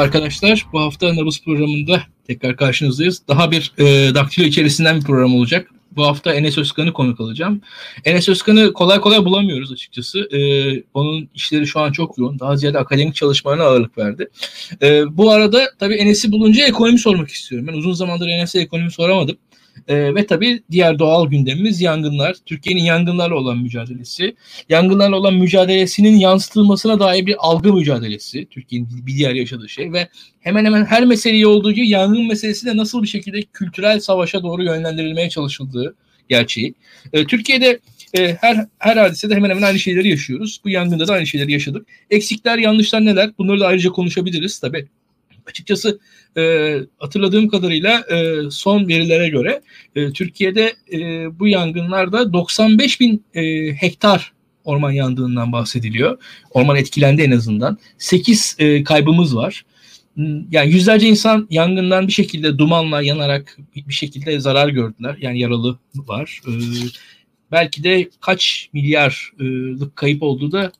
Arkadaşlar. Bu hafta Nabız programında tekrar karşınızdayız. Daha bir e, daktilo içerisinden bir program olacak. Bu hafta Enes Özkan'ı konuk alacağım. Enes Özkan'ı kolay kolay bulamıyoruz açıkçası. E, onun işleri şu an çok yoğun. Daha ziyade akademik çalışmalarına ağırlık verdi. E, bu arada tabii Enes'i bulunca ekonomi sormak istiyorum. Ben uzun zamandır Enes'e ekonomi soramadım. E, ve tabii diğer doğal gündemimiz yangınlar. Türkiye'nin yangınlarla olan mücadelesi. Yangınlarla olan mücadelesinin yansıtılmasına dair bir algı mücadelesi. Türkiye'nin bir diğer yaşadığı şey ve hemen hemen her meseleyi olduğu gibi yangın meselesi de nasıl bir şekilde kültürel savaşa doğru yönlendirilmeye çalışıldığı gerçeği. E, Türkiye'de e, her her hadisede hemen hemen aynı şeyleri yaşıyoruz. Bu yangında da aynı şeyleri yaşadık. Eksikler, yanlışlar neler? Bunları da ayrıca konuşabiliriz tabii. Açıkçası e, hatırladığım kadarıyla e, son verilere göre e, Türkiye'de e, bu yangınlarda 95 bin e, hektar orman yandığından bahsediliyor. Orman etkilendi en azından. 8 e, kaybımız var. Yani yüzlerce insan yangından bir şekilde dumanla yanarak bir şekilde zarar gördüler. Yani yaralı var. E, belki de kaç milyarlık kayıp olduğu da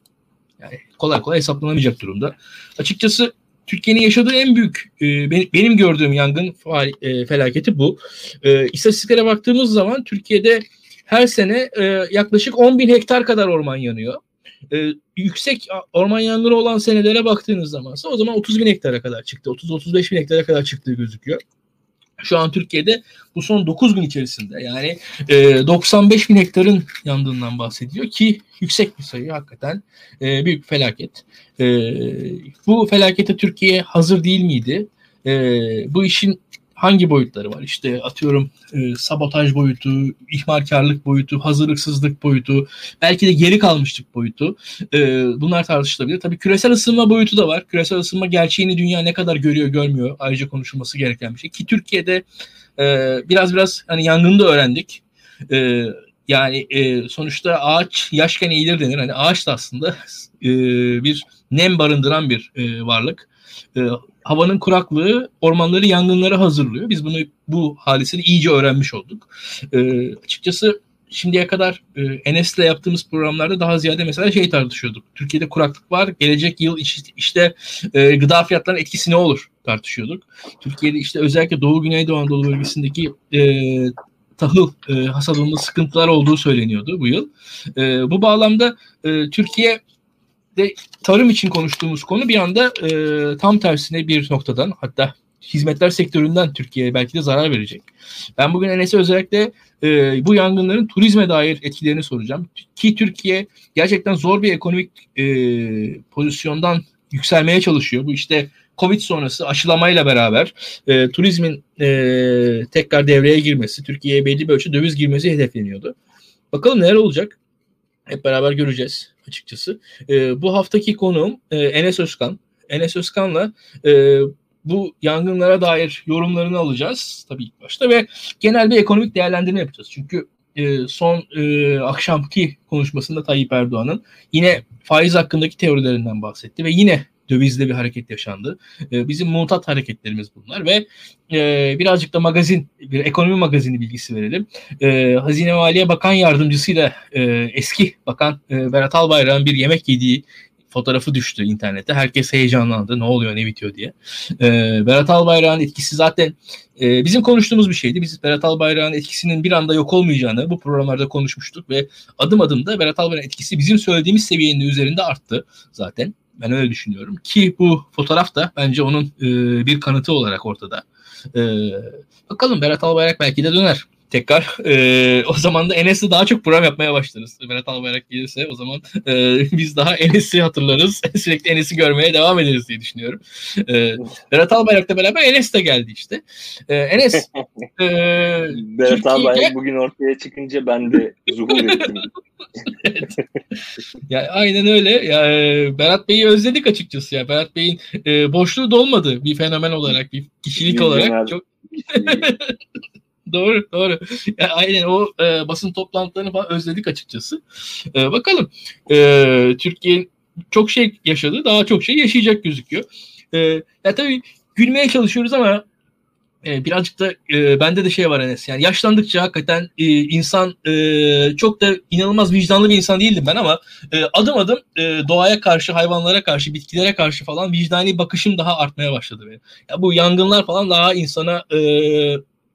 yani kolay kolay hesaplanamayacak durumda. Açıkçası Türkiye'nin yaşadığı en büyük e, benim gördüğüm yangın e, felaketi bu. E, istatistiklere baktığımız zaman Türkiye'de her sene e, yaklaşık 10 bin hektar kadar orman yanıyor. Yüksek orman yangını olan senelere baktığınız zaman o zaman 30 bin hektara kadar çıktı. 30-35 bin hektara kadar çıktığı gözüküyor. Şu an Türkiye'de bu son 9 gün içerisinde yani e, 95 bin hektarın yandığından bahsediyor ki yüksek bir sayı hakikaten e, büyük felaket. E, bu felakete Türkiye hazır değil miydi? E, bu işin hangi boyutları var? İşte atıyorum e, sabotaj boyutu, ihmalkarlık boyutu, hazırlıksızlık boyutu, belki de geri kalmışlık boyutu. E, bunlar tartışılabilir. Tabii küresel ısınma boyutu da var. Küresel ısınma gerçeğini dünya ne kadar görüyor görmüyor ayrıca konuşulması gereken bir şey. Ki Türkiye'de e, biraz biraz hani yangını da öğrendik. E, yani e, sonuçta ağaç yaşken eğilir denir. Hani ağaç da aslında e, bir nem barındıran bir e, varlık. E, havanın kuraklığı ormanları yangınlara hazırlıyor. Biz bunu bu hadisini iyice öğrenmiş olduk. E, açıkçası şimdiye kadar e, Enes'le yaptığımız programlarda daha ziyade mesela şey tartışıyorduk. Türkiye'de kuraklık var. Gelecek yıl işte e, gıda fiyatlarının etkisi ne olur tartışıyorduk. Türkiye'de işte özellikle Doğu Güneydoğu Anadolu bölgesindeki e, tahıl e, hasadında sıkıntılar olduğu söyleniyordu bu yıl. E, bu bağlamda e, Türkiye de tarım için konuştuğumuz konu bir anda e, tam tersine bir noktadan hatta hizmetler sektöründen Türkiye'ye belki de zarar verecek. Ben bugün Enes'e özellikle e, bu yangınların turizme dair etkilerini soracağım. Ki Türkiye gerçekten zor bir ekonomik e, pozisyondan yükselmeye çalışıyor. Bu işte Covid sonrası aşılamayla beraber e, turizmin e, tekrar devreye girmesi, Türkiye'ye belli bir ölçü döviz girmesi hedefleniyordu. Bakalım neler olacak? Hep beraber göreceğiz açıkçası. E, bu haftaki konuğum e, Enes Özkan. Enes Özkan'la e, bu yangınlara dair yorumlarını alacağız tabii ilk başta ve genel bir ekonomik değerlendirme yapacağız. Çünkü e, son e, akşamki konuşmasında Tayyip Erdoğan'ın yine faiz hakkındaki teorilerinden bahsetti ve yine dövizde bir hareket yaşandı. E, bizim mutat hareketlerimiz bunlar ve e, birazcık da magazin, bir ekonomi magazini bilgisi verelim. E, Hazine Maliye Bakan Yardımcısıyla e, eski bakan e, Berat Albayrak'ın bir yemek yediği fotoğrafı düştü internette. Herkes heyecanlandı. Ne oluyor, ne bitiyor diye. Ee, Berat Albayrak'ın etkisi zaten e, bizim konuştuğumuz bir şeydi. Biz Berat Albayrak'ın etkisinin bir anda yok olmayacağını bu programlarda konuşmuştuk ve adım adım da Berat Albayrak'ın etkisi bizim söylediğimiz seviyenin üzerinde arttı zaten. Ben öyle düşünüyorum. Ki bu fotoğraf da bence onun e, bir kanıtı olarak ortada. E, bakalım Berat Albayrak belki de döner tekrar. E, o zaman da Enes'le daha çok program yapmaya başlarız. Berat Albayrak gelirse o zaman e, biz daha Enes'i hatırlarız. Sürekli Enes'i görmeye devam ederiz diye düşünüyorum. E, Berat Albayrak'la beraber Enes de geldi işte. E, Enes e, Berat Türkiye... Albayrak bugün ortaya çıkınca ben de zuhur ettim. evet. Ya aynen öyle. Ya e, Berat Bey'i özledik açıkçası ya. Berat Bey'in e, boşluğu dolmadı bir fenomen olarak, bir kişilik bir olarak çok doğru doğru. Ya, aynen o e, basın toplantılarını falan özledik açıkçası. E, bakalım. E, Türkiye çok şey yaşadı. Daha çok şey yaşayacak gözüküyor. E, ya tabii gülmeye çalışıyoruz ama e, birazcık da e, bende de şey var Enes. Yani yaşlandıkça hakikaten e, insan e, çok da inanılmaz vicdanlı bir insan değildim ben ama e, adım adım e, doğaya karşı, hayvanlara karşı, bitkilere karşı falan vicdani bakışım daha artmaya başladı benim. Ya bu yangınlar falan daha insana e,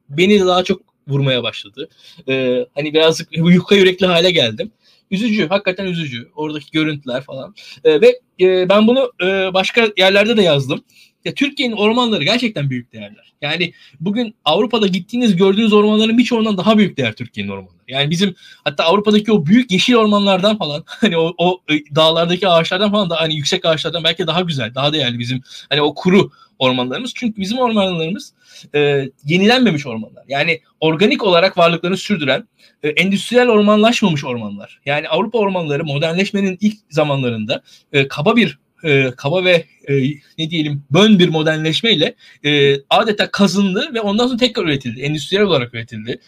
beni daha çok vurmaya başladı. E, hani birazcık yufka yürekli hale geldim. Üzücü, hakikaten üzücü. Oradaki görüntüler falan. E, ve e, ben bunu e, başka yerlerde de yazdım. Ya Türkiye'nin ormanları gerçekten büyük değerler. Yani bugün Avrupa'da gittiğiniz gördüğünüz ormanların birçoğundan daha büyük değer Türkiye'nin ormanları. Yani bizim hatta Avrupa'daki o büyük yeşil ormanlardan falan hani o, o e, dağlardaki ağaçlardan falan da hani yüksek ağaçlardan belki daha güzel, daha değerli bizim hani o kuru ormanlarımız. Çünkü bizim ormanlarımız e, yenilenmemiş ormanlar. Yani organik olarak varlıklarını sürdüren, e, endüstriyel ormanlaşmamış ormanlar. Yani Avrupa ormanları modernleşmenin ilk zamanlarında e, kaba bir e, kaba ve e, ne diyelim bön bir modernleşmeyle e, adeta kazındı ve ondan sonra tekrar üretildi. Endüstriyel olarak üretildi.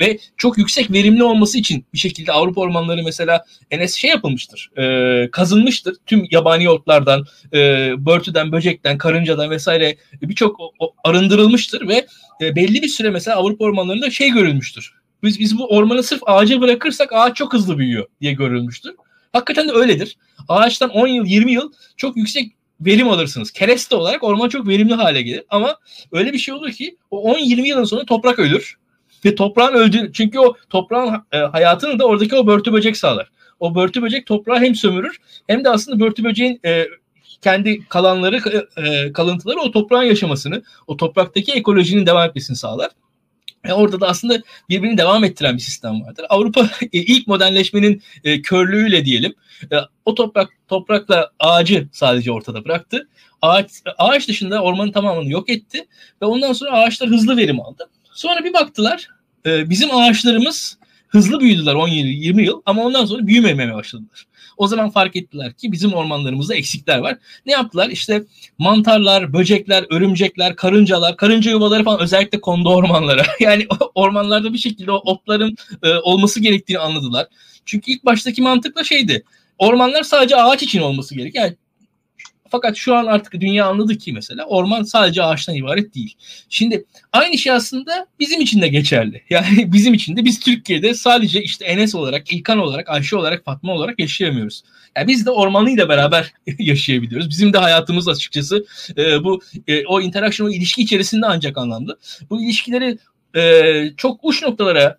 Ve çok yüksek verimli olması için bir şekilde Avrupa ormanları mesela enes şey yapılmıştır. E, kazınmıştır. Tüm yabani otlardan, e, börtüden, böcekten, karıncadan vesaire birçok arındırılmıştır ve e, belli bir süre mesela Avrupa ormanlarında şey görülmüştür. Biz, biz bu ormanı sırf ağaca bırakırsak ağaç çok hızlı büyüyor diye görülmüştür. Hakikaten de öyledir. Ağaçtan 10 yıl 20 yıl çok yüksek verim alırsınız. Kereste olarak orman çok verimli hale gelir. Ama öyle bir şey olur ki o 10-20 yılın sonra toprak ölür. Ve toprağın öldüğü çünkü o toprağın e, hayatını da oradaki o börtü böcek sağlar. O börtü böcek toprağı hem sömürür hem de aslında börtü böceğin e, kendi kalanları e, kalıntıları o toprağın yaşamasını, o topraktaki ekolojinin devam etmesini sağlar. E orada da aslında birbirini devam ettiren bir sistem vardır. Avrupa e, ilk modernleşmenin e, körlüğüyle diyelim e, o toprak toprakla ağacı sadece ortada bıraktı. Ağaç, ağaç dışında ormanın tamamını yok etti ve ondan sonra ağaçlar hızlı verim aldı. Sonra bir baktılar e, bizim ağaçlarımız hızlı büyüdüler 10 yıl 20 yıl ama ondan sonra büyümemeye başladılar. O zaman fark ettiler ki bizim ormanlarımızda eksikler var. Ne yaptılar? İşte mantarlar, böcekler, örümcekler, karıncalar, karınca yuvaları falan özellikle kondu ormanlara. yani ormanlarda bir şekilde o otların e, olması gerektiğini anladılar. Çünkü ilk baştaki mantıkla şeydi. Ormanlar sadece ağaç için olması gerek. Yani fakat şu an artık dünya anladı ki mesela orman sadece ağaçtan ibaret değil. Şimdi aynı şey aslında bizim için de geçerli. Yani bizim için de biz Türkiye'de sadece işte Enes olarak, İlkan olarak, Ayşe olarak, Fatma olarak yaşayamıyoruz. Yani biz de ormanıyla beraber yaşayabiliyoruz. Bizim de hayatımız açıkçası e, bu e, o interaction, o ilişki içerisinde ancak anlamlı. Bu ilişkileri e, çok uç noktalara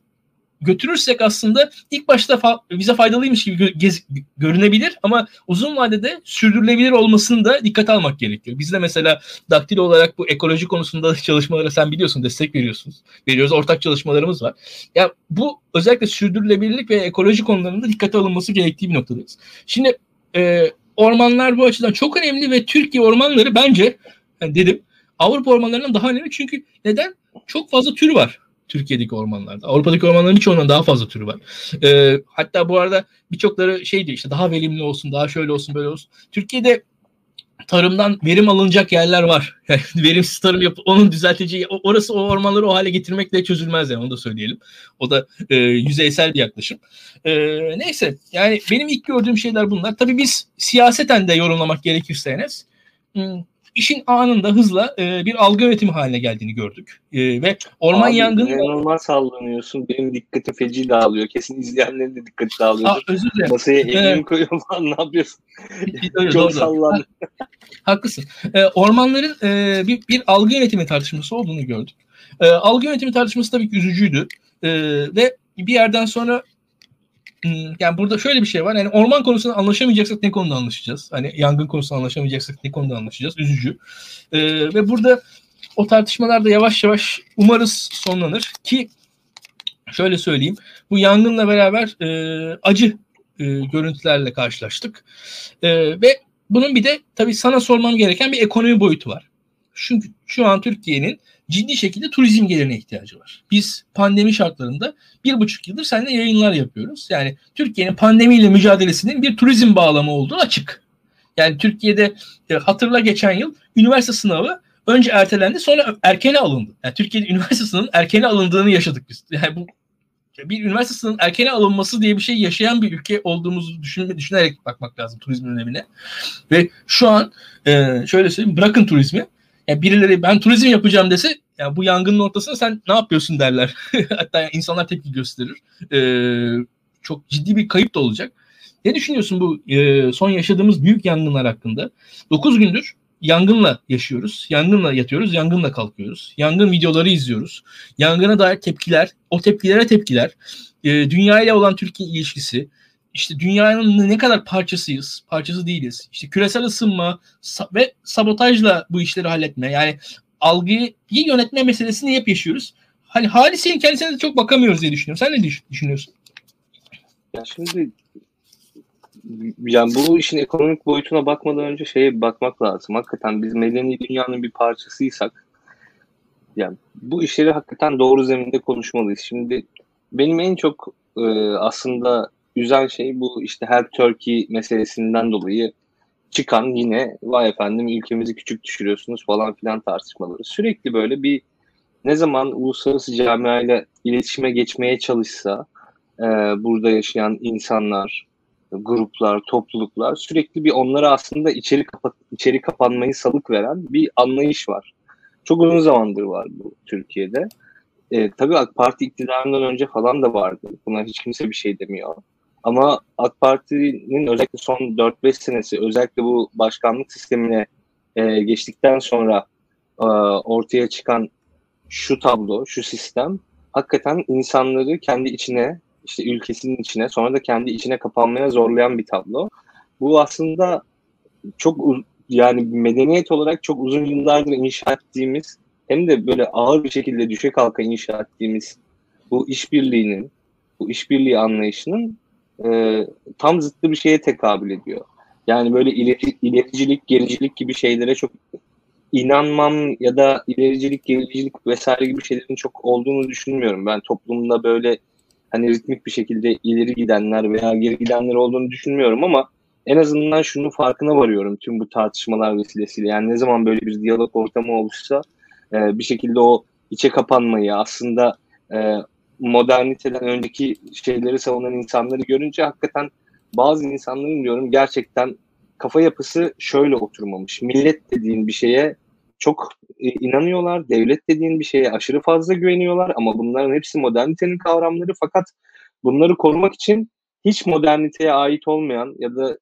götürürsek aslında ilk başta fa- bize faydalıymış gibi gö- gez- görünebilir ama uzun vadede sürdürülebilir olmasını da dikkat almak gerekiyor. Biz de mesela daktilo olarak bu ekoloji konusunda çalışmalara sen biliyorsun destek veriyorsunuz. Veriyoruz ortak çalışmalarımız var. Ya yani bu özellikle sürdürülebilirlik ve ekoloji konularında dikkate alınması gerektiği bir noktadayız. Şimdi e, ormanlar bu açıdan çok önemli ve Türkiye ormanları bence yani dedim Avrupa ormanlarından daha önemli çünkü neden? Çok fazla tür var. Türkiye'deki ormanlarda. Avrupa'daki ormanların birçoğundan daha fazla türü var. E, hatta bu arada birçokları şey diyor işte daha verimli olsun, daha şöyle olsun, böyle olsun. Türkiye'de tarımdan verim alınacak yerler var. Yani verimsiz tarım yapıp onun düzelteceği orası o ormanları o hale getirmekle çözülmez yani onu da söyleyelim. O da e, yüzeysel bir yaklaşım. E, neyse yani benim ilk gördüğüm şeyler bunlar. Tabii biz siyaseten de yorumlamak gerekirse Enes hmm, işin anında hızla e, bir algı yönetimi haline geldiğini gördük. E, ve orman Abi, yangını... Normal sallanıyorsun. Benim dikkatim feci dağılıyor. Kesin izleyenlerin de dikkati dağılıyor. Aa, özür dilerim. Masaya elini ee, koyuyorum falan ne yapıyorsun? Çok sallandı. Haklısın. E, ormanların e, bir, bir algı yönetimi tartışması olduğunu gördük. E, algı yönetimi tartışması tabii ki üzücüydü. E, ve bir yerden sonra yani burada şöyle bir şey var. Yani orman konusunda anlaşamayacaksak ne konuda anlaşacağız? Hani yangın konusunda anlaşamayacaksak ne konuda anlaşacağız? Üzücü. Ee, ve burada o tartışmalar da yavaş yavaş umarız sonlanır ki şöyle söyleyeyim. Bu yangınla beraber e, acı e, görüntülerle karşılaştık. E, ve bunun bir de tabii sana sormam gereken bir ekonomi boyutu var. Çünkü şu an Türkiye'nin ciddi şekilde turizm gelirine ihtiyacı var. Biz pandemi şartlarında bir buçuk yıldır seninle yayınlar yapıyoruz. Yani Türkiye'nin pandemiyle mücadelesinin bir turizm bağlamı olduğu açık. Yani Türkiye'de e, hatırla geçen yıl üniversite sınavı önce ertelendi sonra erkene alındı. Yani Türkiye'de üniversite sınavının erkene alındığını yaşadık biz. Yani bu bir üniversite sınavının erkene alınması diye bir şey yaşayan bir ülke olduğumuzu düşünme, düşünerek bakmak lazım turizmin önemine. Ve şu an e, şöyle söyleyeyim bırakın turizmi Yani birileri ben turizm yapacağım dese yani bu yangının ortasında sen ne yapıyorsun derler. Hatta insanlar tepki gösterir. Ee, çok ciddi bir kayıp da olacak. Ne düşünüyorsun bu e, son yaşadığımız büyük yangınlar hakkında? 9 gündür yangınla yaşıyoruz. Yangınla yatıyoruz, yangınla kalkıyoruz. Yangın videoları izliyoruz. Yangına dair tepkiler, o tepkilere tepkiler, e, dünya ile olan Türkiye ilişkisi, işte dünyanın ne kadar parçasıyız, parçası değiliz. İşte küresel ısınma ve sabotajla bu işleri halletme. Yani algıyı yönetme meselesini hep yaşıyoruz. Hani hadisenin kendisine de çok bakamıyoruz diye düşünüyorum. Sen ne düşünüyorsun? Ya şimdi yani bu işin ekonomik boyutuna bakmadan önce şeye bakmak lazım. Hakikaten biz medeni dünyanın bir parçasıysak yani bu işleri hakikaten doğru zeminde konuşmalıyız. Şimdi benim en çok e, aslında üzen şey bu işte Help Turkey meselesinden dolayı çıkan yine vay efendim ülkemizi küçük düşürüyorsunuz falan filan tartışmaları. Sürekli böyle bir ne zaman uluslararası camiayla iletişime geçmeye çalışsa e, burada yaşayan insanlar, gruplar, topluluklar sürekli bir onlara aslında içeri kapat içeri kapanmayı salık veren bir anlayış var. Çok uzun zamandır var bu Türkiye'de. E, tabii AK Parti iktidarından önce falan da vardı. Buna hiç kimse bir şey demiyor. Ama AK Parti'nin özellikle son 4-5 senesi özellikle bu başkanlık sistemine e, geçtikten sonra e, ortaya çıkan şu tablo, şu sistem hakikaten insanları kendi içine, işte ülkesinin içine, sonra da kendi içine kapanmaya zorlayan bir tablo. Bu aslında çok yani medeniyet olarak çok uzun yıllardır inşa ettiğimiz hem de böyle ağır bir şekilde düşe kalka inşa ettiğimiz bu işbirliğinin, bu işbirliği anlayışının e, tam zıttı bir şeye tekabül ediyor. Yani böyle ileri, ilericilik, gericilik gibi şeylere çok inanmam ya da ilericilik, gericilik vesaire gibi şeylerin çok olduğunu düşünmüyorum. Ben toplumda böyle hani ritmik bir şekilde ileri gidenler veya geri gidenler olduğunu düşünmüyorum ama en azından şunun farkına varıyorum tüm bu tartışmalar vesilesiyle. Yani ne zaman böyle bir diyalog ortamı oluşsa e, bir şekilde o içe kapanmayı aslında e, moderniteden önceki şeyleri savunan insanları görünce hakikaten bazı insanların diyorum gerçekten kafa yapısı şöyle oturmamış. Millet dediğin bir şeye çok e, inanıyorlar. Devlet dediğin bir şeye aşırı fazla güveniyorlar ama bunların hepsi modernitenin kavramları fakat bunları korumak için hiç moderniteye ait olmayan ya da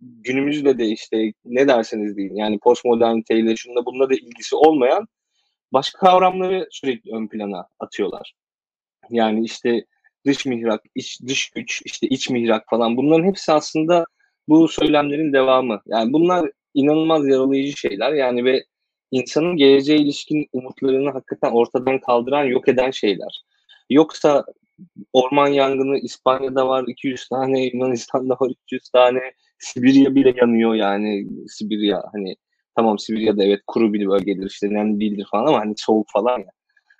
günümüzde de işte ne derseniz deyin yani postmoderniteyle şunda bununla da ilgisi olmayan başka kavramları sürekli ön plana atıyorlar. Yani işte dış mihrak, iç, dış güç, işte iç mihrak falan bunların hepsi aslında bu söylemlerin devamı. Yani bunlar inanılmaz yaralayıcı şeyler. Yani ve insanın geleceğe ilişkin umutlarını hakikaten ortadan kaldıran, yok eden şeyler. Yoksa orman yangını İspanya'da var 200 tane, Yunanistan'da var 300 tane, Sibirya bile yanıyor yani Sibirya hani tamam Sibirya'da evet kuru bir bölgedir işte nem değildir falan ama hani soğuk falan ya.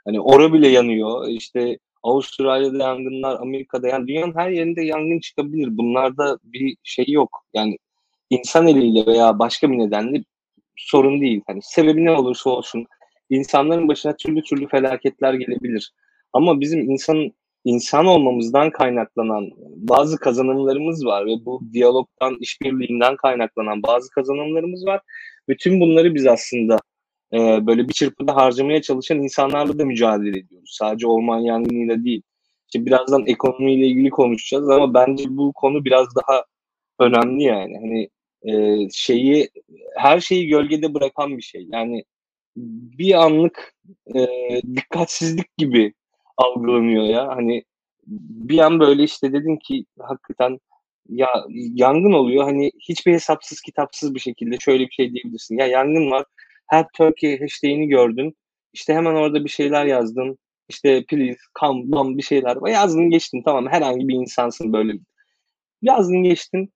Hani ora bile yanıyor. İşte Avustralya'da yangınlar, Amerika'da yani dünyanın her yerinde yangın çıkabilir. Bunlarda bir şey yok. Yani insan eliyle veya başka bir nedenle sorun değil. Hani sebebi ne olursa olsun insanların başına türlü türlü felaketler gelebilir. Ama bizim insan insan olmamızdan kaynaklanan bazı kazanımlarımız var ve bu diyalogtan, işbirliğinden kaynaklanan bazı kazanımlarımız var. Tüm bunları biz aslında e, böyle bir çırpıda harcamaya çalışan insanlarla da mücadele ediyoruz. Sadece orman yangınıyla değil. İşte birazdan ekonomiyle ilgili konuşacağız ama bence bu konu biraz daha önemli yani. Hani e, şeyi her şeyi gölgede bırakan bir şey. Yani bir anlık e, dikkatsizlik gibi algılanıyor ya. Hani bir an böyle işte dedin ki hakikaten ya yangın oluyor hani hiçbir hesapsız kitapsız bir şekilde şöyle bir şey diyebilirsin. Ya yangın var Help Turkey hashtag'ini gördün. İşte hemen orada bir şeyler yazdın. İşte please come bam bir şeyler. Yazdın geçtin tamam herhangi bir insansın böyle. Yazdın geçtin.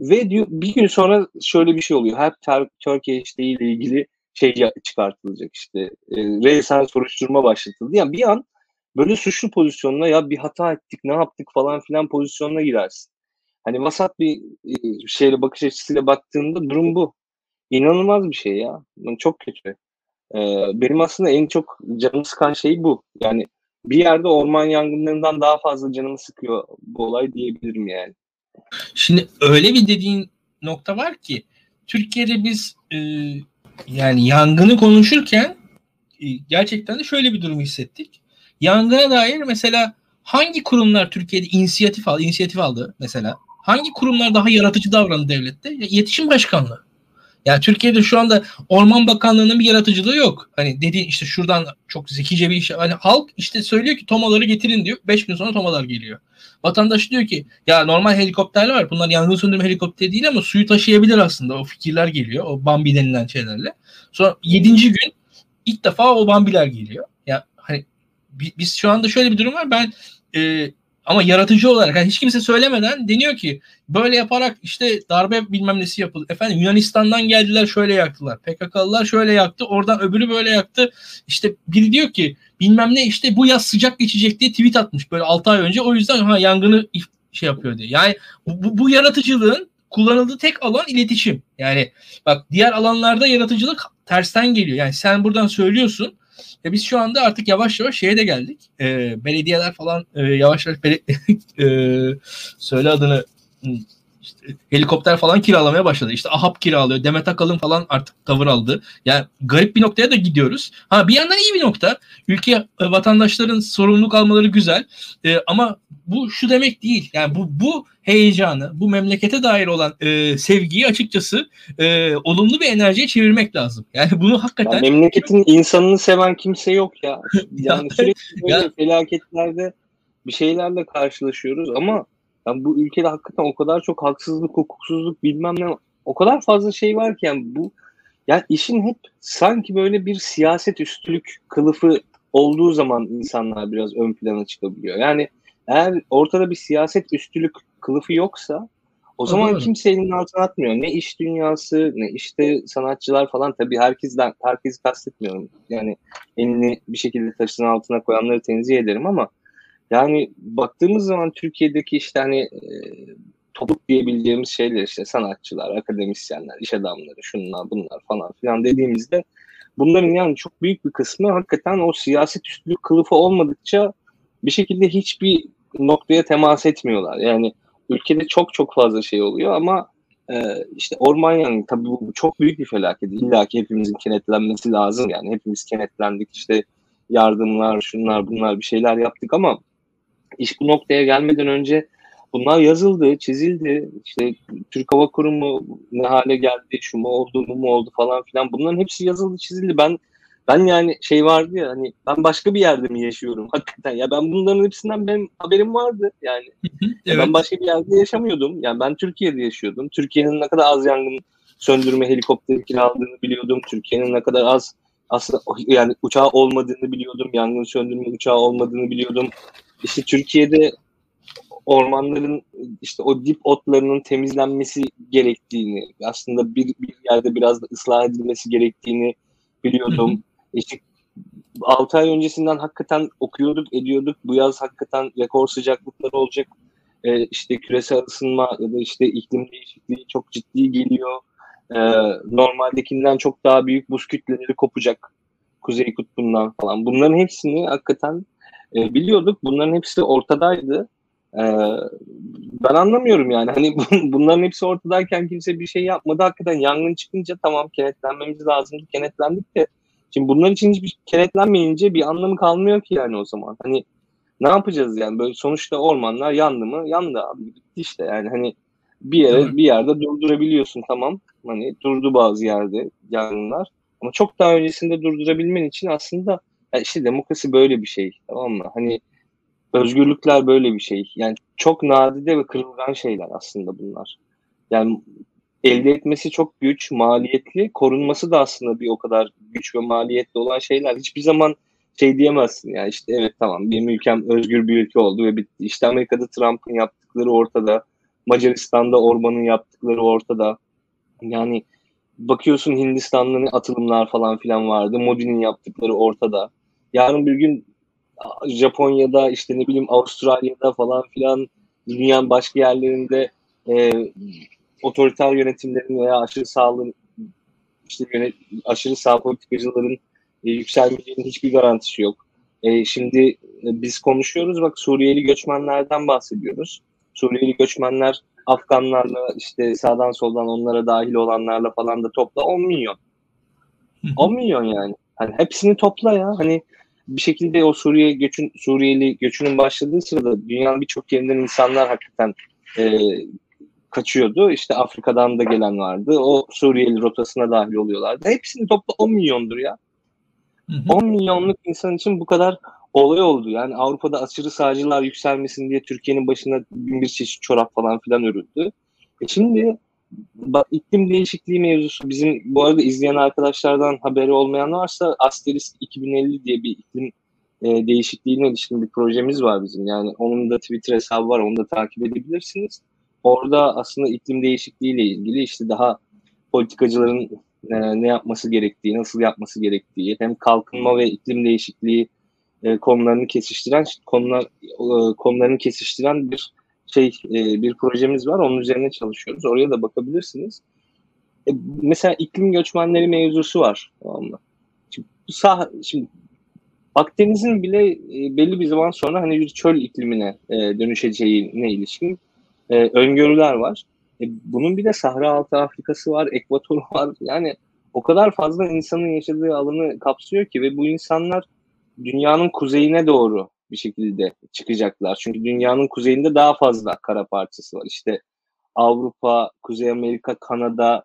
Ve diyor, bir gün sonra şöyle bir şey oluyor. Help Turkey hashtag ile ilgili şey çıkartılacak işte. E, resmen soruşturma başlatıldı. Yani bir an böyle suçlu pozisyonuna ya bir hata ettik ne yaptık falan filan pozisyonuna girersin. Hani vasat bir e, şeyle bakış açısıyla baktığında durum bu inanılmaz bir şey ya. Çok kötü. Ee, benim aslında en çok canımı sıkan şey bu. Yani bir yerde orman yangınlarından daha fazla canımı sıkıyor bu olay diyebilirim yani. Şimdi öyle bir dediğin nokta var ki Türkiye'de biz e, yani yangını konuşurken e, gerçekten de şöyle bir durum hissettik. Yangına dair mesela hangi kurumlar Türkiye'de inisiyatif aldı, inisiyatif aldı mesela? Hangi kurumlar daha yaratıcı davrandı devlette? İletişim Başkanlığı. Yani Türkiye'de şu anda Orman Bakanlığı'nın bir yaratıcılığı yok. Hani dediğin işte şuradan çok zekice bir iş. Hani halk işte söylüyor ki tomaları getirin diyor. Beş gün sonra tomalar geliyor. Vatandaş diyor ki ya normal helikopterler var. Bunlar yangın söndürme helikopteri değil ama suyu taşıyabilir aslında. O fikirler geliyor. O Bambi denilen şeylerle. Sonra yedinci gün ilk defa o Bambiler geliyor. Ya hani biz şu anda şöyle bir durum var. Ben e, ama yaratıcı olarak yani hiç kimse söylemeden deniyor ki böyle yaparak işte darbe bilmem nesi yapıldı. Efendim Yunanistan'dan geldiler şöyle yaktılar. PKK'lılar şöyle yaktı. Oradan öbürü böyle yaktı. İşte biri diyor ki bilmem ne işte bu yaz sıcak geçecek diye tweet atmış böyle 6 ay önce. O yüzden ha yangını şey yapıyor diye. Yani bu, bu yaratıcılığın kullanıldığı tek alan iletişim. Yani bak diğer alanlarda yaratıcılık tersten geliyor. Yani sen buradan söylüyorsun ve biz şu anda artık yavaş yavaş şeye de geldik. E, belediyeler falan e, yavaş yavaş bele- e, söyle adını işte helikopter falan kiralamaya başladı. İşte AHAP kiralıyor. Demet Akalın falan artık tavır aldı. Yani garip bir noktaya da gidiyoruz. Ha bir yandan iyi bir nokta. Ülke e, vatandaşların sorumluluk almaları güzel. E, ama bu şu demek değil. Yani bu bu heyecanı, bu memlekete dair olan e, sevgiyi açıkçası e, olumlu bir enerjiye çevirmek lazım. Yani bunu hakikaten... Ya memleketin insanını seven kimse yok ya. Yani sürekli böyle ya. felaketlerde bir şeylerle karşılaşıyoruz ama yani bu ülkede hakikaten o kadar çok haksızlık, hukuksuzluk bilmem ne o kadar fazla şey var ki yani bu yani işin hep sanki böyle bir siyaset üstülük kılıfı olduğu zaman insanlar biraz ön plana çıkabiliyor. Yani eğer ortada bir siyaset üstülük kılıfı yoksa o zaman Doğru. kimse elinin altına atmıyor. Ne iş dünyası, ne işte sanatçılar falan tabii herkesten herkesi kastetmiyorum. Yani elini bir şekilde taşın altına koyanları tenzih ederim ama yani baktığımız zaman Türkiye'deki işte hani e, topluluk diyebileceğimiz şeyler işte sanatçılar, akademisyenler, iş adamları, şunlar bunlar falan filan dediğimizde bunların yani çok büyük bir kısmı hakikaten o siyaset üstülük kılıfı olmadıkça bir şekilde hiçbir noktaya temas etmiyorlar. Yani ülkede çok çok fazla şey oluyor ama e, işte orman yangını tabii bu çok büyük bir felaket. İlla ki hepimizin kenetlenmesi lazım yani. Hepimiz kenetlendik işte yardımlar, şunlar bunlar bir şeyler yaptık ama iş bu noktaya gelmeden önce bunlar yazıldı, çizildi. İşte Türk Hava Kurumu ne hale geldi, şu mu oldu, bu mu oldu falan filan. Bunların hepsi yazıldı, çizildi. Ben ben yani şey vardı ya hani ben başka bir yerde mi yaşıyorum? Hakikaten. Ya ben bunların hepsinden benim haberim vardı yani. Evet. ben başka bir yerde yaşamıyordum. Yani ben Türkiye'de yaşıyordum. Türkiye'nin ne kadar az yangın söndürme helikopteri kiraladığını biliyordum. Türkiye'nin ne kadar az aslında yani uçağı olmadığını biliyordum. Yangın söndürme uçağı olmadığını biliyordum. İşte Türkiye'de ormanların işte o dip otlarının temizlenmesi gerektiğini aslında bir, bir yerde biraz da ıslah edilmesi gerektiğini biliyordum. İşte 6 ay öncesinden hakikaten okuyorduk, ediyorduk. Bu yaz hakikaten rekor sıcaklıkları olacak. Ee, işte küresel ısınma ya da işte iklim değişikliği çok ciddi geliyor. Ee, normaldekinden çok daha büyük buz kütleleri kopacak. Kuzey kutbundan falan. Bunların hepsini hakikaten e, biliyorduk. Bunların hepsi ortadaydı. E, ben anlamıyorum yani. Hani bunların hepsi ortadayken kimse bir şey yapmadı. Hakikaten yangın çıkınca tamam kenetlenmemiz lazımdı. Kenetlendik de Şimdi bunlar için hiçbir kenetlenmeyince bir anlamı kalmıyor ki yani o zaman. Hani ne yapacağız yani böyle sonuçta ormanlar yandı mı? Yandı abi bitti işte yani hani bir yere bir yerde durdurabiliyorsun tamam. Hani durdu bazı yerde yangınlar. Ama çok daha öncesinde durdurabilmen için aslında yani işte demokrasi böyle bir şey tamam mı? Hani özgürlükler böyle bir şey. Yani çok nadide ve kırılgan şeyler aslında bunlar. Yani elde etmesi çok güç, maliyetli. Korunması da aslında bir o kadar güç ve maliyetli olan şeyler. Hiçbir zaman şey diyemezsin yani işte evet tamam benim ülkem özgür bir ülke oldu ve bitti. İşte Amerika'da Trump'ın yaptıkları ortada. Macaristan'da Orban'ın yaptıkları ortada. Yani bakıyorsun Hindistan'da atılımlar falan filan vardı. Modi'nin yaptıkları ortada. Yarın bir gün Japonya'da işte ne bileyim Avustralya'da falan filan dünyanın başka yerlerinde e, otoriter yönetimlerin veya aşırı sağlığın işte yönet, aşırı sağ politikacıların e, yükselmeyeceğinin hiçbir garantisi yok. E, şimdi e, biz konuşuyoruz bak Suriyeli göçmenlerden bahsediyoruz. Suriyeli göçmenler Afganlarla işte sağdan soldan onlara dahil olanlarla falan da topla 10 milyon. 10 milyon yani. Hani hepsini topla ya. Hani bir şekilde o Suriye göçün Suriyeli göçünün başladığı sırada dünyanın birçok yerinden insanlar hakikaten e, kaçıyordu. İşte Afrika'dan da gelen vardı. O Suriyeli rotasına dahil oluyorlardı. Hepsini topla 10 milyondur ya. Hı hı. 10 milyonluk insan için bu kadar olay oldu. Yani Avrupa'da aşırı sağcılar yükselmesin diye Türkiye'nin başına bin bir çeşit çorap falan filan örüldü. E şimdi bak iklim değişikliği mevzusu bizim bu arada izleyen arkadaşlardan haberi olmayan varsa Asterisk 2050 diye bir iklim e, değişikliğine ilişkin bir projemiz var bizim. Yani onun da Twitter hesabı var. Onu da takip edebilirsiniz. Orada aslında iklim değişikliği ile ilgili işte daha politikacıların e, ne yapması gerektiği, nasıl yapması gerektiği, hem kalkınma ve iklim değişikliği e, konularını kesiştiren konular e, konularını kesiştiren bir şey e, bir projemiz var. Onun üzerine çalışıyoruz. Oraya da bakabilirsiniz. E, mesela iklim göçmenleri mevzusu var. Tamam mı? Şimdi, sah şimdi Akdeniz'in bile e, belli bir zaman sonra hani bir çöl iklimine e, dönüşeceğine ilişkin e, öngörüler var. E, bunun bir de Sahra Altı Afrikası var, Ekvator var. Yani o kadar fazla insanın yaşadığı alanı kapsıyor ki ve bu insanlar dünyanın kuzeyine doğru bir şekilde çıkacaklar. Çünkü dünyanın kuzeyinde daha fazla kara parçası var. İşte Avrupa, Kuzey Amerika, Kanada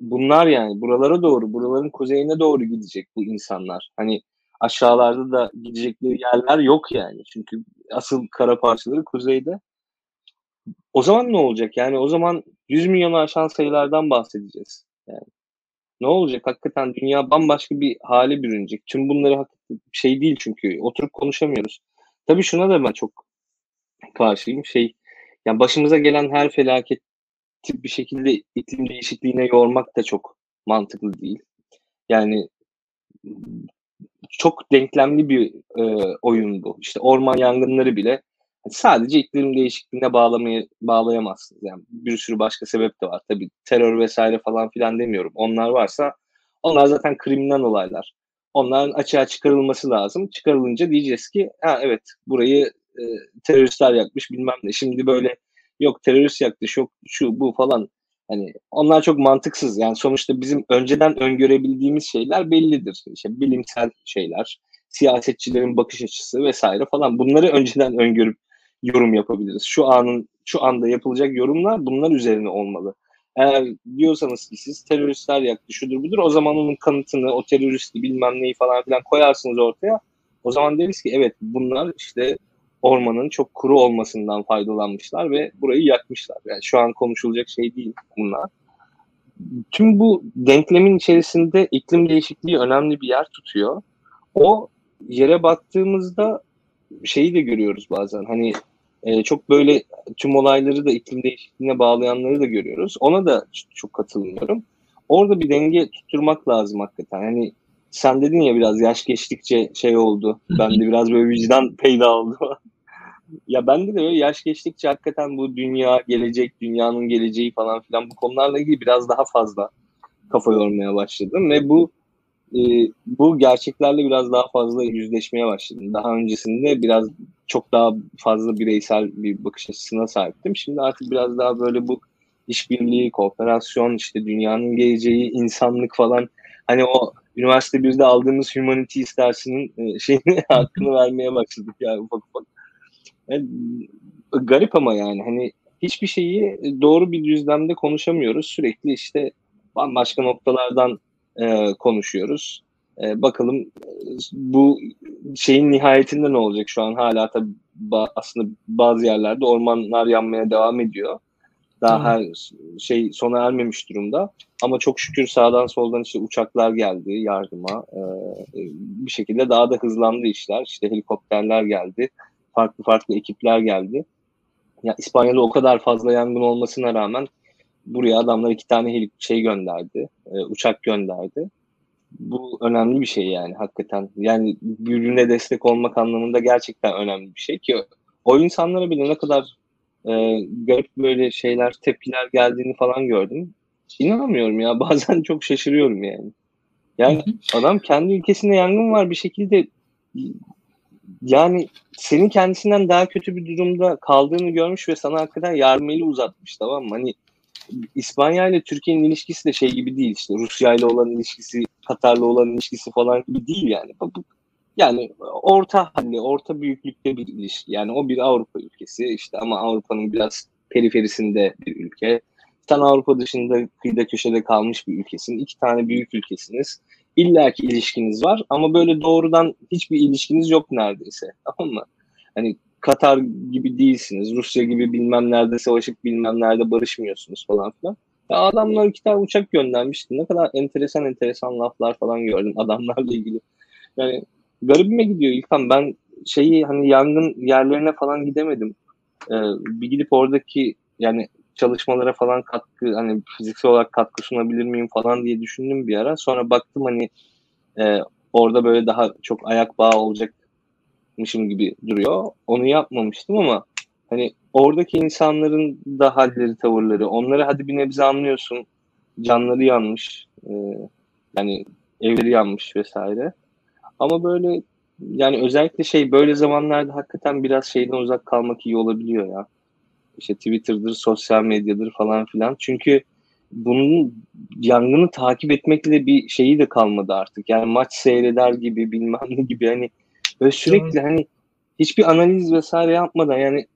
bunlar yani buralara doğru, buraların kuzeyine doğru gidecek bu insanlar. Hani aşağılarda da gidecekleri yerler yok yani. Çünkü asıl kara parçaları kuzeyde. O zaman ne olacak? Yani o zaman 100 milyonu aşan sayılardan bahsedeceğiz. Yani ne olacak? Hakikaten dünya bambaşka bir hale bürünecek. Tüm bunları şey değil çünkü oturup konuşamıyoruz. Tabii şuna da ben çok karşıyım. Şey yani başımıza gelen her felaket bir şekilde iklim değişikliğine yormak da çok mantıklı değil. Yani çok denklemli bir e, oyun bu. İşte orman yangınları bile sadece iklim değişikliğine bağlamayı bağlayamazsınız. Yani bir sürü başka sebep de var. Tabii terör vesaire falan filan demiyorum. Onlar varsa onlar zaten kriminal olaylar. Onların açığa çıkarılması lazım. Çıkarılınca diyeceğiz ki ha evet burayı e, teröristler yakmış bilmem ne. Şimdi böyle yok terörist yaktı yok şu bu falan. Hani onlar çok mantıksız. Yani sonuçta bizim önceden öngörebildiğimiz şeyler bellidir. İşte bilimsel şeyler, siyasetçilerin bakış açısı vesaire falan. Bunları önceden öngörüp yorum yapabiliriz. Şu anın şu anda yapılacak yorumlar bunlar üzerine olmalı. Eğer diyorsanız ki siz teröristler yaktı şudur budur o zaman onun kanıtını o teröristi bilmem neyi falan filan koyarsınız ortaya. O zaman deriz ki evet bunlar işte ormanın çok kuru olmasından faydalanmışlar ve burayı yakmışlar. Yani şu an konuşulacak şey değil bunlar. Tüm bu denklemin içerisinde iklim değişikliği önemli bir yer tutuyor. O yere baktığımızda şeyi de görüyoruz bazen. Hani e, çok böyle tüm olayları da iklim değişikliğine bağlayanları da görüyoruz. Ona da çok katılmıyorum. Orada bir denge tutturmak lazım hakikaten. Hani sen dedin ya biraz yaş geçtikçe şey oldu. Ben de biraz böyle vicdan peyda oldu. ya bende de öyle yaş geçtikçe hakikaten bu dünya, gelecek, dünyanın geleceği falan filan bu konularla ilgili biraz daha fazla kafa yormaya başladım ve bu e, bu gerçeklerle biraz daha fazla yüzleşmeye başladım. Daha öncesinde biraz çok daha fazla bireysel bir bakış açısına sahiptim. Şimdi artık biraz daha böyle bu işbirliği, kooperasyon, işte dünyanın geleceği, insanlık falan hani o üniversite birde aldığımız humanities dersinin e, şeyini hakkını vermeye başladık yani ufak ufak. Yani, garip ama yani hani hiçbir şeyi doğru bir düzlemde konuşamıyoruz. Sürekli işte bambaşka noktalardan e, konuşuyoruz. E, bakalım bu şeyin nihayetinde ne olacak şu an hala tabii ba- aslında bazı yerlerde ormanlar yanmaya devam ediyor. Daha hmm. her şey sona ermemiş durumda. Ama çok şükür sağdan soldan işte uçaklar geldi yardıma. Ee, bir şekilde daha da hızlandı işler. İşte helikopterler geldi. Farklı farklı ekipler geldi. Ya İspanya'da o kadar fazla yangın olmasına rağmen buraya adamlar iki tane şey gönderdi. E, uçak gönderdi. Bu önemli bir şey yani hakikaten. Yani birbirine destek olmak anlamında gerçekten önemli bir şey ki o insanlara bile ne kadar e, garip böyle şeyler, tepkiler geldiğini falan gördüm. İnanamıyorum ya. Bazen çok şaşırıyorum yani. Yani adam kendi ülkesinde yangın var bir şekilde yani senin kendisinden daha kötü bir durumda kaldığını görmüş ve sana hakikaten yardım eli uzatmış tamam mı? Hani İspanya ile Türkiye'nin ilişkisi de şey gibi değil işte Rusya ile olan ilişkisi, Katar'la olan ilişkisi falan gibi değil yani. Yani orta halli, orta büyüklükte bir ilişki. Yani o bir Avrupa ülkesi işte ama Avrupa'nın biraz periferisinde bir ülke. Sen Avrupa dışında kıyıda köşede kalmış bir ülkesin. iki tane büyük ülkesiniz. İlla ki ilişkiniz var ama böyle doğrudan hiçbir ilişkiniz yok neredeyse. Tamam mı? Hani Katar gibi değilsiniz. Rusya gibi bilmem nerede savaşıp bilmem nerede barışmıyorsunuz falan filan. Ya adamlar iki tane uçak göndermişti. Ne kadar enteresan enteresan laflar falan gördüm adamlarla ilgili. Yani garibime gidiyor İlkan. Ben şeyi hani yangın yerlerine falan gidemedim. Ee, bir gidip oradaki yani çalışmalara falan katkı hani fiziksel olarak katkı sunabilir miyim falan diye düşündüm bir ara. Sonra baktım hani e, orada böyle daha çok ayak bağı olacakmışım gibi duruyor. Onu yapmamıştım ama hani oradaki insanların da halleri, tavırları, onları hadi bir nebze anlıyorsun. Canları yanmış. E, yani evleri yanmış vesaire. Ama böyle yani özellikle şey böyle zamanlarda hakikaten biraz şeyden uzak kalmak iyi olabiliyor ya. İşte Twitter'dır, sosyal medyadır falan filan. Çünkü bunun yangını takip etmekle bir şeyi de kalmadı artık. Yani maç seyreder gibi bilmem ne gibi hani böyle sürekli hani hiçbir analiz vesaire yapmadan yani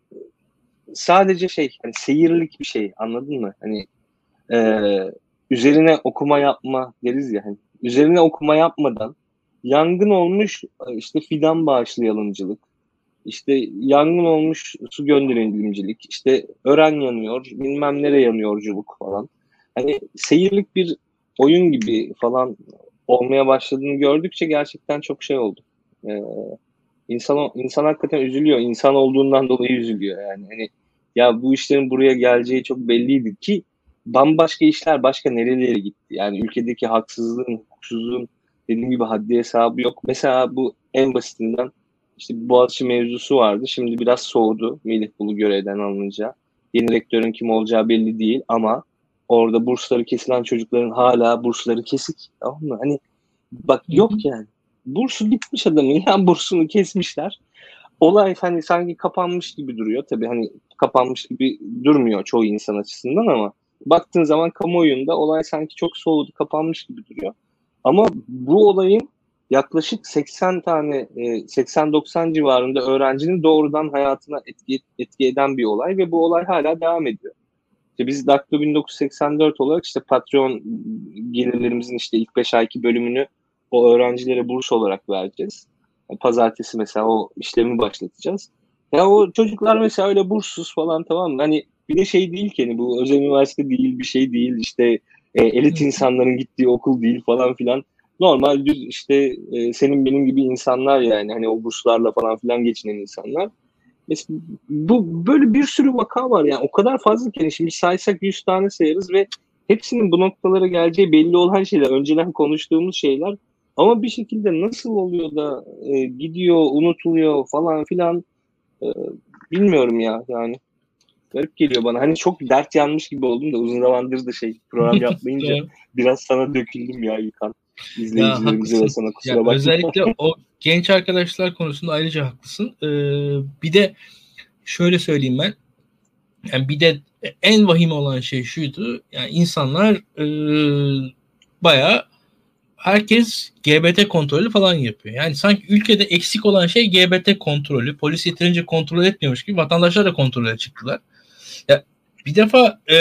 sadece şey hani seyirlik bir şey anladın mı? Hani e, üzerine okuma yapma deriz ya hani üzerine okuma yapmadan yangın olmuş işte fidan bağışlayalımcılık işte yangın olmuş su gönderimcilik, işte öğren yanıyor, bilmem nere yanıyorculuk falan. Hani seyirlik bir oyun gibi falan olmaya başladığını gördükçe gerçekten çok şey oldu. Ee, insan, insan hakikaten üzülüyor. İnsan olduğundan dolayı üzülüyor yani. Hani ya bu işlerin buraya geleceği çok belliydi ki bambaşka işler başka nerelere gitti. Yani ülkedeki haksızlığın, hukuksuzluğun dediğim gibi haddi hesabı yok. Mesela bu en basitinden işte Boğaziçi mevzusu vardı. Şimdi biraz soğudu Melih Bulu görevden alınınca. Yeni rektörün kim olacağı belli değil ama orada bursları kesilen çocukların hala bursları kesik. Tamam mı? Hani bak yok yani. Bursu gitmiş adamın ya bursunu kesmişler. Olay hani sanki kapanmış gibi duruyor. Tabii hani kapanmış gibi durmuyor çoğu insan açısından ama baktığın zaman kamuoyunda olay sanki çok soğudu, kapanmış gibi duruyor. Ama bu olayın yaklaşık 80 tane 80-90 e, civarında öğrencinin doğrudan hayatına etki, etki eden bir olay ve bu olay hala devam ediyor. İşte biz Daktilo 1984 olarak işte Patreon gelirlerimizin işte ilk 5 ayki bölümünü o öğrencilere burs olarak vereceğiz. Pazartesi mesela o işlemi başlatacağız. Ya o çocuklar mesela öyle burssuz falan tamam mı? Hani bir de şey değil ki hani bu özel üniversite değil bir şey değil işte e, elit insanların gittiği okul değil falan filan normal düz işte e, senin benim gibi insanlar yani hani o burslarla falan filan geçinen insanlar. Mesela bu böyle bir sürü vaka var yani o kadar fazla ki yani şimdi saysak 100 tane sayarız ve hepsinin bu noktalara geleceği belli olan şeyler, önceden konuştuğumuz şeyler ama bir şekilde nasıl oluyor da e, gidiyor, unutuluyor falan filan e, bilmiyorum ya yani. Garip geliyor bana. Hani çok dert yanmış gibi oldum da uzun zamandır da şey program yapmayınca biraz sana döküldüm ya İlkan izleyicilerimize ve sana kusura bakma. Özellikle o genç arkadaşlar konusunda ayrıca haklısın. Ee, bir de şöyle söyleyeyim ben. Yani bir de en vahim olan şey şuydu. Yani insanlar e, bayağı herkes GBT kontrolü falan yapıyor. Yani sanki ülkede eksik olan şey GBT kontrolü. Polis yeterince kontrol etmiyormuş gibi vatandaşlar da kontrole çıktılar. Ya bir defa e,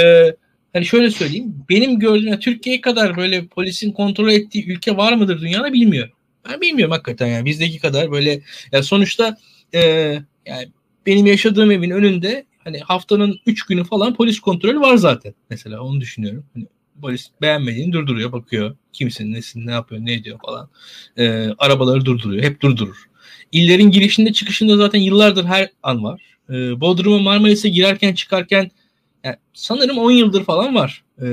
hani şöyle söyleyeyim. Benim gördüğüm Türkiye kadar böyle polisin kontrol ettiği ülke var mıdır dünyada bilmiyorum. Ben bilmiyorum hakikaten yani bizdeki kadar böyle ya sonuçta e, yani benim yaşadığım evin önünde hani haftanın 3 günü falan polis kontrolü var zaten. Mesela onu düşünüyorum. Hani polis beğenmediğini durduruyor, bakıyor. Kimsin, nesin, ne yapıyor, ne ediyor falan. E, arabaları durduruyor. Hep durdurur. İllerin girişinde çıkışında zaten yıllardır her an var. E, Bodrum'a Marmaris'e girerken çıkarken yani sanırım 10 yıldır falan var e,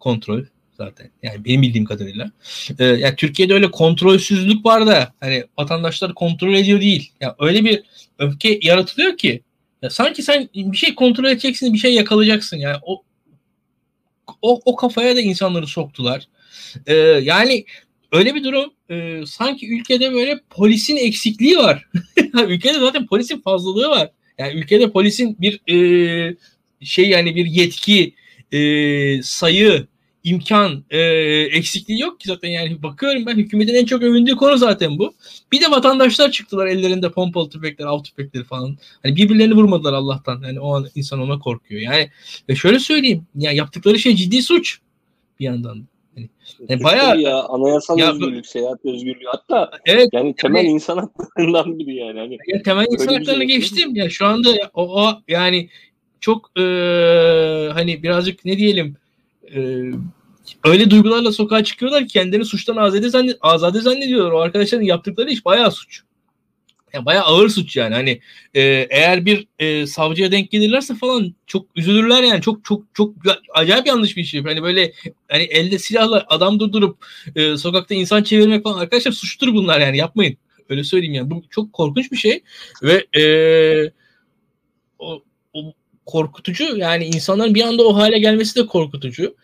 kontrol zaten. Yani benim bildiğim kadarıyla. E, yani Türkiye'de öyle kontrolsüzlük var da hani vatandaşlar kontrol ediyor değil. Yani öyle bir öfke yaratılıyor ki ya sanki sen bir şey kontrol edeceksin, bir şey yakalayacaksın. Yani o o, o kafaya da insanları soktular. E, yani öyle bir durum e, sanki ülkede böyle polisin eksikliği var. ülkede zaten polisin fazlalığı var. Yani ülkede polisin bir e, şey yani bir yetki e, sayı, imkan e, eksikliği yok ki zaten yani bakıyorum ben hükümetin en çok övündüğü konu zaten bu. Bir de vatandaşlar çıktılar ellerinde pompalı tüfekler, av tüfekleri falan. Hani birbirlerini vurmadılar Allah'tan. Yani o an insan ona korkuyor. Yani ve şöyle söyleyeyim ya yaptıkları şey ciddi suç bir yandan. Yani, yani bayağı ya anayasal ya, özgürlük, seyahat özgürlüğü hatta evet, yani temel hani, insan haklarından biri yani. Hani, ya temel insan şey haklarını geçtim ya şu anda o, o yani çok e, hani birazcık ne diyelim e, öyle duygularla sokağa çıkıyorlar ki kendilerini suçtan azade, zannet, azade zannediyorlar. O arkadaşların yaptıkları iş bayağı suç. Yani bayağı ağır suç yani. Hani e, eğer bir e, savcıya denk gelirlerse falan çok üzülürler yani. Çok çok çok acayip yanlış bir şey. Hani böyle hani elde silahla adam durdurup e, sokakta insan çevirmek falan arkadaşlar suçtur bunlar yani yapmayın. Öyle söyleyeyim yani. Bu çok korkunç bir şey ve e, o, o korkutucu yani insanların bir anda o hale gelmesi de korkutucu.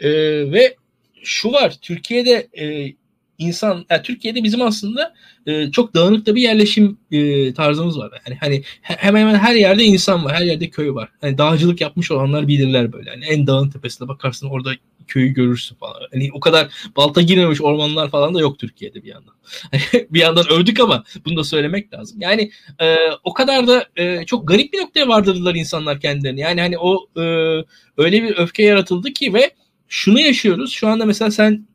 E, ve şu var Türkiye'de e, insan yani Türkiye'de bizim aslında e, çok dağınık da bir yerleşim e, tarzımız var. Yani hani hemen hemen her yerde insan var, her yerde köy var. Hani dağcılık yapmış olanlar bilirler böyle. Yani en dağın tepesine bakarsın orada köyü görürsün falan. Hani o kadar balta girmemiş ormanlar falan da yok Türkiye'de bir yandan. bir yandan övdük ama bunu da söylemek lazım. Yani e, o kadar da e, çok garip bir noktaya vardırdılar insanlar kendilerini. Yani hani o e, öyle bir öfke yaratıldı ki ve şunu yaşıyoruz. Şu anda mesela sen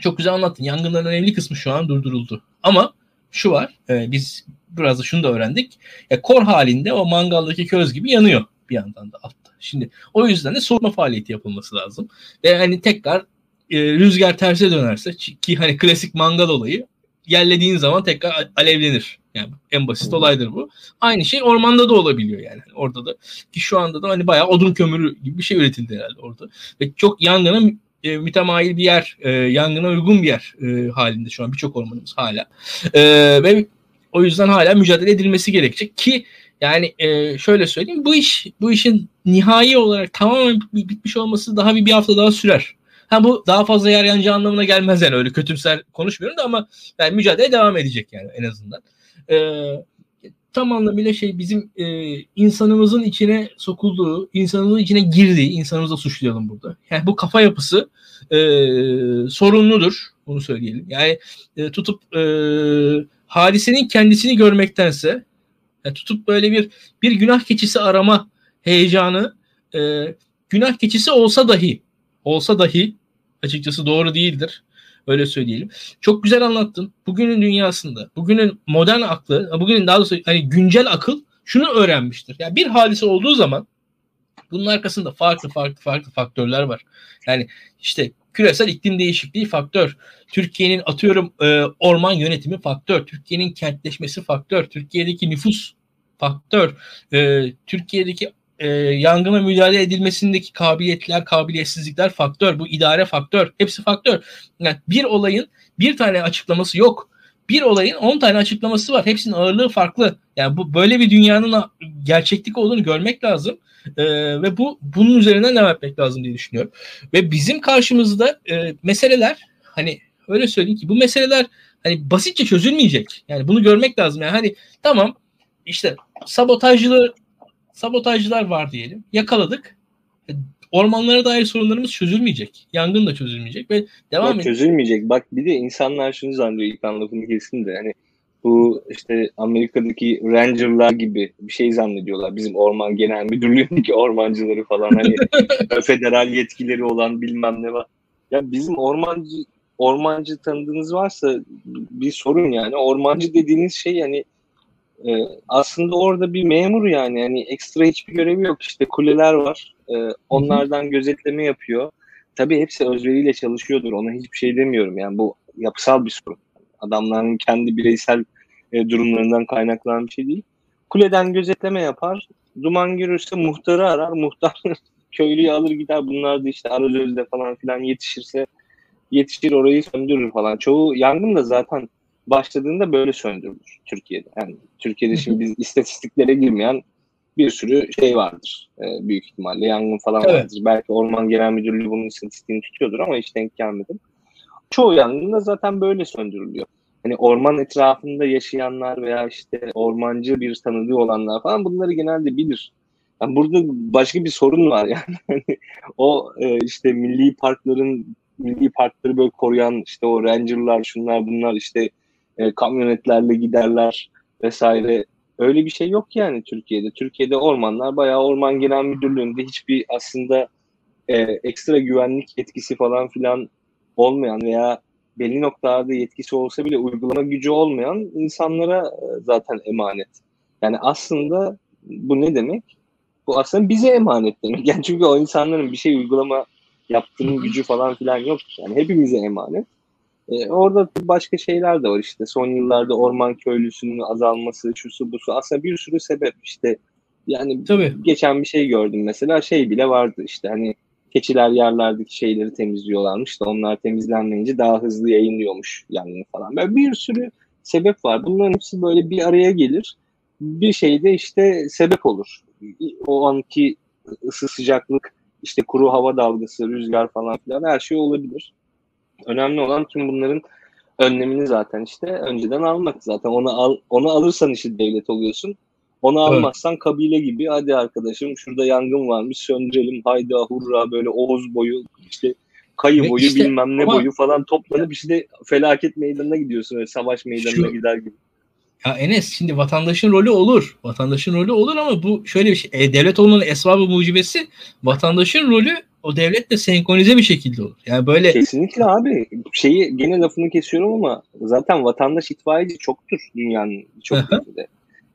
çok güzel anlattın. Yangınların önemli kısmı şu an durduruldu. Ama şu var. E, biz biraz da şunu da öğrendik. Ya, kor halinde o mangaldaki köz gibi yanıyor bir yandan da altta. Şimdi o yüzden de soğutma faaliyeti yapılması lazım. Ve hani tekrar e, rüzgar terse dönerse ki hani klasik mangal olayı yerlediğin zaman tekrar alevlenir. Yani en basit olaydır bu. Aynı şey ormanda da olabiliyor yani. Orada da ki şu anda da hani bayağı odun kömürü gibi bir şey üretildi herhalde orada. Ve çok yangına e, mütemayil bir yer, e, yangına uygun bir yer e, halinde şu an birçok ormanımız hala. E, ve o yüzden hala mücadele edilmesi gerekecek ki yani e, şöyle söyleyeyim bu iş bu işin nihai olarak tamamen bitmiş olması daha bir, bir hafta daha sürer. Ha bu daha fazla yer yanacağı anlamına gelmez yani öyle kötümser konuşmuyorum da ama yani mücadele devam edecek yani en azından. Ee, tam anlamıyla şey bizim e, insanımızın içine sokulduğu, insanımızın içine girdiği, insanımızı suçlayalım burada. Yani bu kafa yapısı e, sorunludur. Bunu söyleyelim. Yani e, tutup e, hadisenin kendisini görmektense yani tutup böyle bir bir günah keçisi arama heyecanı e, günah keçisi olsa dahi olsa dahi açıkçası doğru değildir. Öyle söyleyelim. Çok güzel anlattın. Bugünün dünyasında, bugünün modern aklı, bugünün daha doğrusu hani güncel akıl şunu öğrenmiştir. Yani bir hadise olduğu zaman bunun arkasında farklı farklı farklı faktörler var. Yani işte küresel iklim değişikliği faktör. Türkiye'nin atıyorum e, orman yönetimi faktör. Türkiye'nin kentleşmesi faktör. Türkiye'deki nüfus faktör. E, Türkiye'deki e, yangına müdahale edilmesindeki kabiliyetler, kabiliyetsizlikler faktör. Bu idare faktör. Hepsi faktör. Yani bir olayın bir tane açıklaması yok. Bir olayın 10 tane açıklaması var. Hepsinin ağırlığı farklı. Yani bu böyle bir dünyanın gerçeklik olduğunu görmek lazım. Ee, ve bu bunun üzerinden devam etmek lazım diye düşünüyorum. Ve bizim karşımızda e, meseleler hani öyle söyleyeyim ki bu meseleler hani basitçe çözülmeyecek. Yani bunu görmek lazım. Yani hani tamam işte sabotajcıları sabotajcılar var diyelim. Yakaladık. E, ormanlara dair sorunlarımız çözülmeyecek. Yangın da çözülmeyecek ve devam edecek. Çözülmeyecek. Bak bir de insanlar şunu zannediyor ilk lafını kesin de hani bu işte Amerika'daki Ranger'lar gibi bir şey zannediyorlar. Bizim Orman Genel Müdürlüğü'ndeki ormancıları falan hani federal yetkileri olan bilmem ne var. Ya bizim ormancı ormancı tanıdığınız varsa bir sorun yani. Ormancı dediğiniz şey yani e, aslında orada bir memur yani yani ekstra hiçbir görevi yok. İşte kuleler var. E, onlardan gözetleme yapıyor. Tabii hepsi özveriyle çalışıyordur. Ona hiçbir şey demiyorum. Yani bu yapısal bir sorun. Adamların kendi bireysel e, durumlarından kaynaklanan bir şey değil. Kuleden gözetleme yapar. Duman görürse muhtarı arar. Muhtar köylüyü alır gider. Bunlar da işte Aracöz'de falan filan yetişirse yetişir orayı söndürür falan. Çoğu yangın da zaten başladığında böyle söndürülür Türkiye'de. Yani Türkiye'de şimdi biz istatistiklere girmeyen bir sürü şey vardır. E, büyük ihtimalle yangın falan evet. vardır. Belki Orman Genel Müdürlüğü bunun istatistiğini tutuyordur ama hiç denk gelmedim. Çoğu yangında zaten böyle söndürülüyor. Hani orman etrafında yaşayanlar veya işte ormancı bir tanıdığı olanlar falan bunları genelde bilir. Yani burada başka bir sorun var yani. Hani o e, işte milli parkların milli parkları böyle koruyan işte o rangerlar şunlar bunlar işte e, kamyonetlerle giderler vesaire. Öyle bir şey yok yani Türkiye'de. Türkiye'de ormanlar bayağı Orman Genel Müdürlüğü'nde hiçbir aslında e, ekstra güvenlik yetkisi falan filan olmayan veya belli noktalarda yetkisi olsa bile uygulama gücü olmayan insanlara e, zaten emanet. Yani aslında bu ne demek? Bu aslında bize emanet demek. Yani çünkü o insanların bir şey uygulama yaptığının gücü falan filan yok. Yani hepimize emanet. Ee, orada başka şeyler de var işte. Son yıllarda orman köylüsünün azalması, şusu busu. Aslında bir sürü sebep işte. Yani Tabii. geçen bir şey gördüm mesela şey bile vardı işte hani keçiler yerlerdeki şeyleri temizliyorlarmış da onlar temizlenmeyince daha hızlı yayınlıyormuş yangını falan. Böyle bir sürü sebep var. Bunların hepsi böyle bir araya gelir. Bir şeyde işte sebep olur. O anki ısı sıcaklık, işte kuru hava dalgası, rüzgar falan filan her şey olabilir. Önemli olan kim bunların önlemini zaten işte önceden almak. Zaten onu al, onu alırsan işte devlet oluyorsun. Onu almazsan evet. kabile gibi hadi arkadaşım şurada yangın varmış söndürelim haydi hurra böyle Oğuz boyu işte kayı boyu işte, bilmem ne ama... boyu falan toplanıp işte felaket meydanına gidiyorsun öyle savaş meydanına Şu... gider gibi. Ya Enes şimdi vatandaşın rolü olur. Vatandaşın rolü olur ama bu şöyle bir şey. E, devlet olmanın esbabı mucibesi vatandaşın rolü o devletle senkronize bir şekilde olur. Yani böyle Kesinlikle abi. Şeyi gene lafını kesiyorum ama zaten vatandaş itfaiyeci çoktur dünyanın çok ülkede.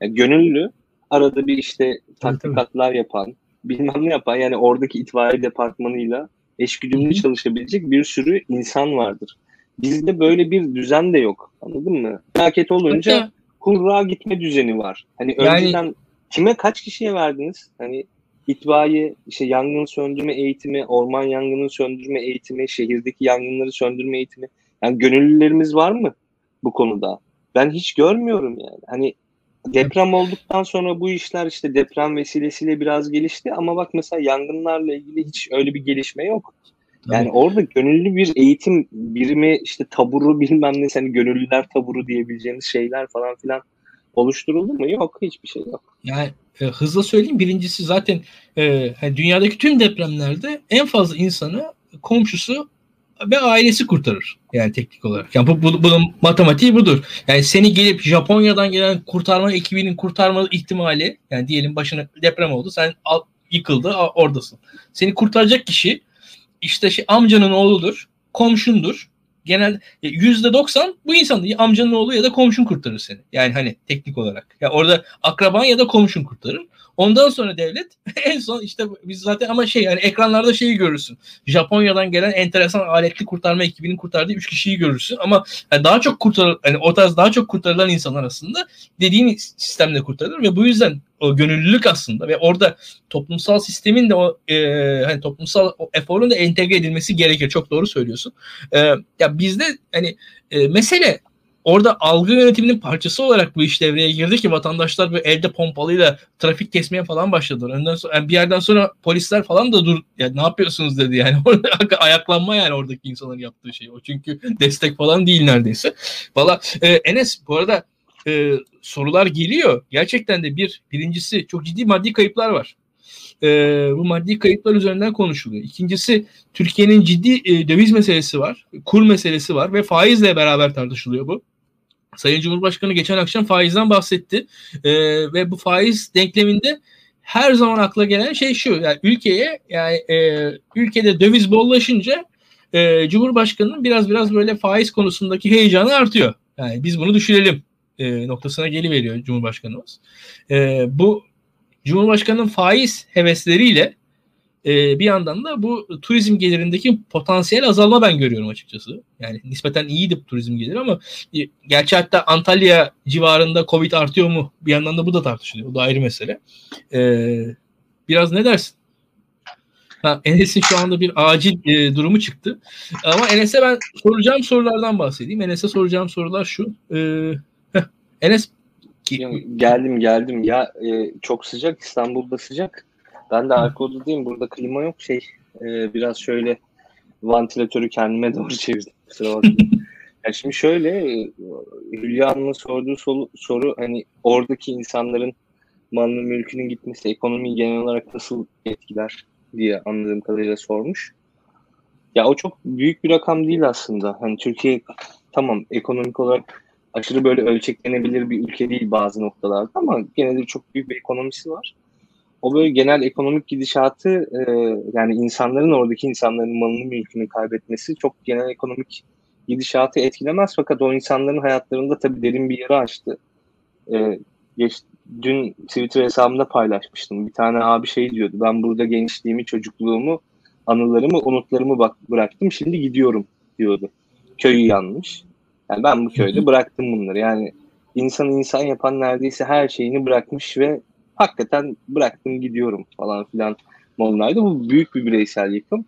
Yani gönüllü arada bir işte tatbikatlar yapan, bilmem ne yapan yani oradaki itfaiye departmanıyla eşgüdümlü çalışabilecek bir sürü insan vardır. Bizde böyle bir düzen de yok. Anladın mı? Felaket olunca Hatta, kurra gitme düzeni var. Hani yani, önceden kime kaç kişiye verdiniz? Hani itfaiye, işte yangın söndürme eğitimi, orman yangını söndürme eğitimi, şehirdeki yangınları söndürme eğitimi. Yani gönüllülerimiz var mı bu konuda? Ben hiç görmüyorum yani. Hani deprem olduktan sonra bu işler işte deprem vesilesiyle biraz gelişti ama bak mesela yangınlarla ilgili hiç öyle bir gelişme yok. Yani Tabii. orada gönüllü bir eğitim birimi işte taburu bilmem ne hani gönüllüler taburu diyebileceğimiz şeyler falan filan oluşturuldu mu? Yok hiçbir şey yok. Yani e, hızlı söyleyeyim birincisi zaten e, hani dünyadaki tüm depremlerde en fazla insanı komşusu ve ailesi kurtarır. Yani teknik olarak. Yani bu, bu, bunun matematiği budur. Yani seni gelip Japonya'dan gelen kurtarma ekibinin kurtarma ihtimali yani diyelim başına deprem oldu. Sen al, yıkıldı oradasın. Seni kurtaracak kişi işte şey, amcanın oğludur, komşundur. Genel e, yüzde doksan bu insan amcanın oğlu ya da komşun kurtarır seni. Yani hani teknik olarak. Ya orada akraban ya da komşun kurtarır. Ondan sonra devlet en son işte biz zaten ama şey yani ekranlarda şeyi görürsün. Japonya'dan gelen enteresan aletli kurtarma ekibinin kurtardığı 3 kişiyi görürsün ama yani daha çok kurtar yani o tarz daha çok kurtarılan insanlar aslında dediğin sistemle kurtarılır ve bu yüzden o gönüllülük aslında ve orada toplumsal sistemin de o e, hani toplumsal o eforun da entegre edilmesi gerekir. Çok doğru söylüyorsun. E, ya bizde hani e, mesele orada algı yönetiminin parçası olarak bu iş devreye girdi ki vatandaşlar böyle elde pompalıyla trafik kesmeye falan başladılar. Ondan sonra yani bir yerden sonra polisler falan da dur ya ne yapıyorsunuz dedi yani. Orada ayaklanma yani oradaki insanların yaptığı şey o. Çünkü destek falan değil neredeyse. Valla e, Enes bu arada e, sorular geliyor. Gerçekten de bir birincisi çok ciddi maddi kayıplar var. E, bu maddi kayıplar üzerinden konuşuluyor. İkincisi Türkiye'nin ciddi e, döviz meselesi var, kur meselesi var ve faizle beraber tartışılıyor bu. Sayın Cumhurbaşkanı geçen akşam faizden bahsetti e, ve bu faiz denkleminde her zaman akla gelen şey şu yani ülkeye yani e, ülkede döviz bollaşınca e, Cumhurbaşkanı'nın biraz biraz böyle faiz konusundaki heyecanı artıyor. Yani biz bunu düşünelim e, noktasına geliveriyor Cumhurbaşkanımız. E, bu Cumhurbaşkanı'nın faiz hevesleriyle e, bir yandan da bu turizm gelirindeki potansiyel azalma ben görüyorum açıkçası. Yani nispeten iyiydi turizm geliri ama e, gerçi hatta Antalya civarında Covid artıyor mu? Bir yandan da bu da tartışılıyor. O da ayrı mesele. E, biraz ne dersin? Ha, Enes'in şu anda bir acil e, durumu çıktı. Ama Enes'e ben soracağım sorulardan bahsedeyim. Enes'e soracağım sorular şu. E, Enes geldim geldim ya e, çok sıcak İstanbul'da sıcak ben de arka odadayım. Burada klima yok. Şey e, biraz şöyle vantilatörü kendime doğru çevirdim. Kusura ya şimdi şöyle Hülya Hanım'ın sorduğu soru, soru hani oradaki insanların malının mülkünün gitmesi ekonomiyi genel olarak nasıl etkiler diye anladığım kadarıyla sormuş. Ya o çok büyük bir rakam değil aslında. Hani Türkiye tamam ekonomik olarak aşırı böyle ölçeklenebilir bir ülke değil bazı noktalarda ama gene de çok büyük bir ekonomisi var. O böyle genel ekonomik gidişatı e, yani insanların oradaki insanların malını mülkünü kaybetmesi çok genel ekonomik gidişatı etkilemez fakat o insanların hayatlarında tabii derin bir yara açtı. E, geç, dün Twitter hesabımda paylaşmıştım. Bir tane abi şey diyordu. Ben burada gençliğimi, çocukluğumu, anılarımı, umutlarımı bak bıraktım. Şimdi gidiyorum diyordu. Köyü yanmış. Yani ben bu köyde bıraktım bunları. Yani insan insan yapan neredeyse her şeyini bırakmış ve hakikaten bıraktım gidiyorum falan filan modundaydı. Bu büyük bir bireysel yıkım.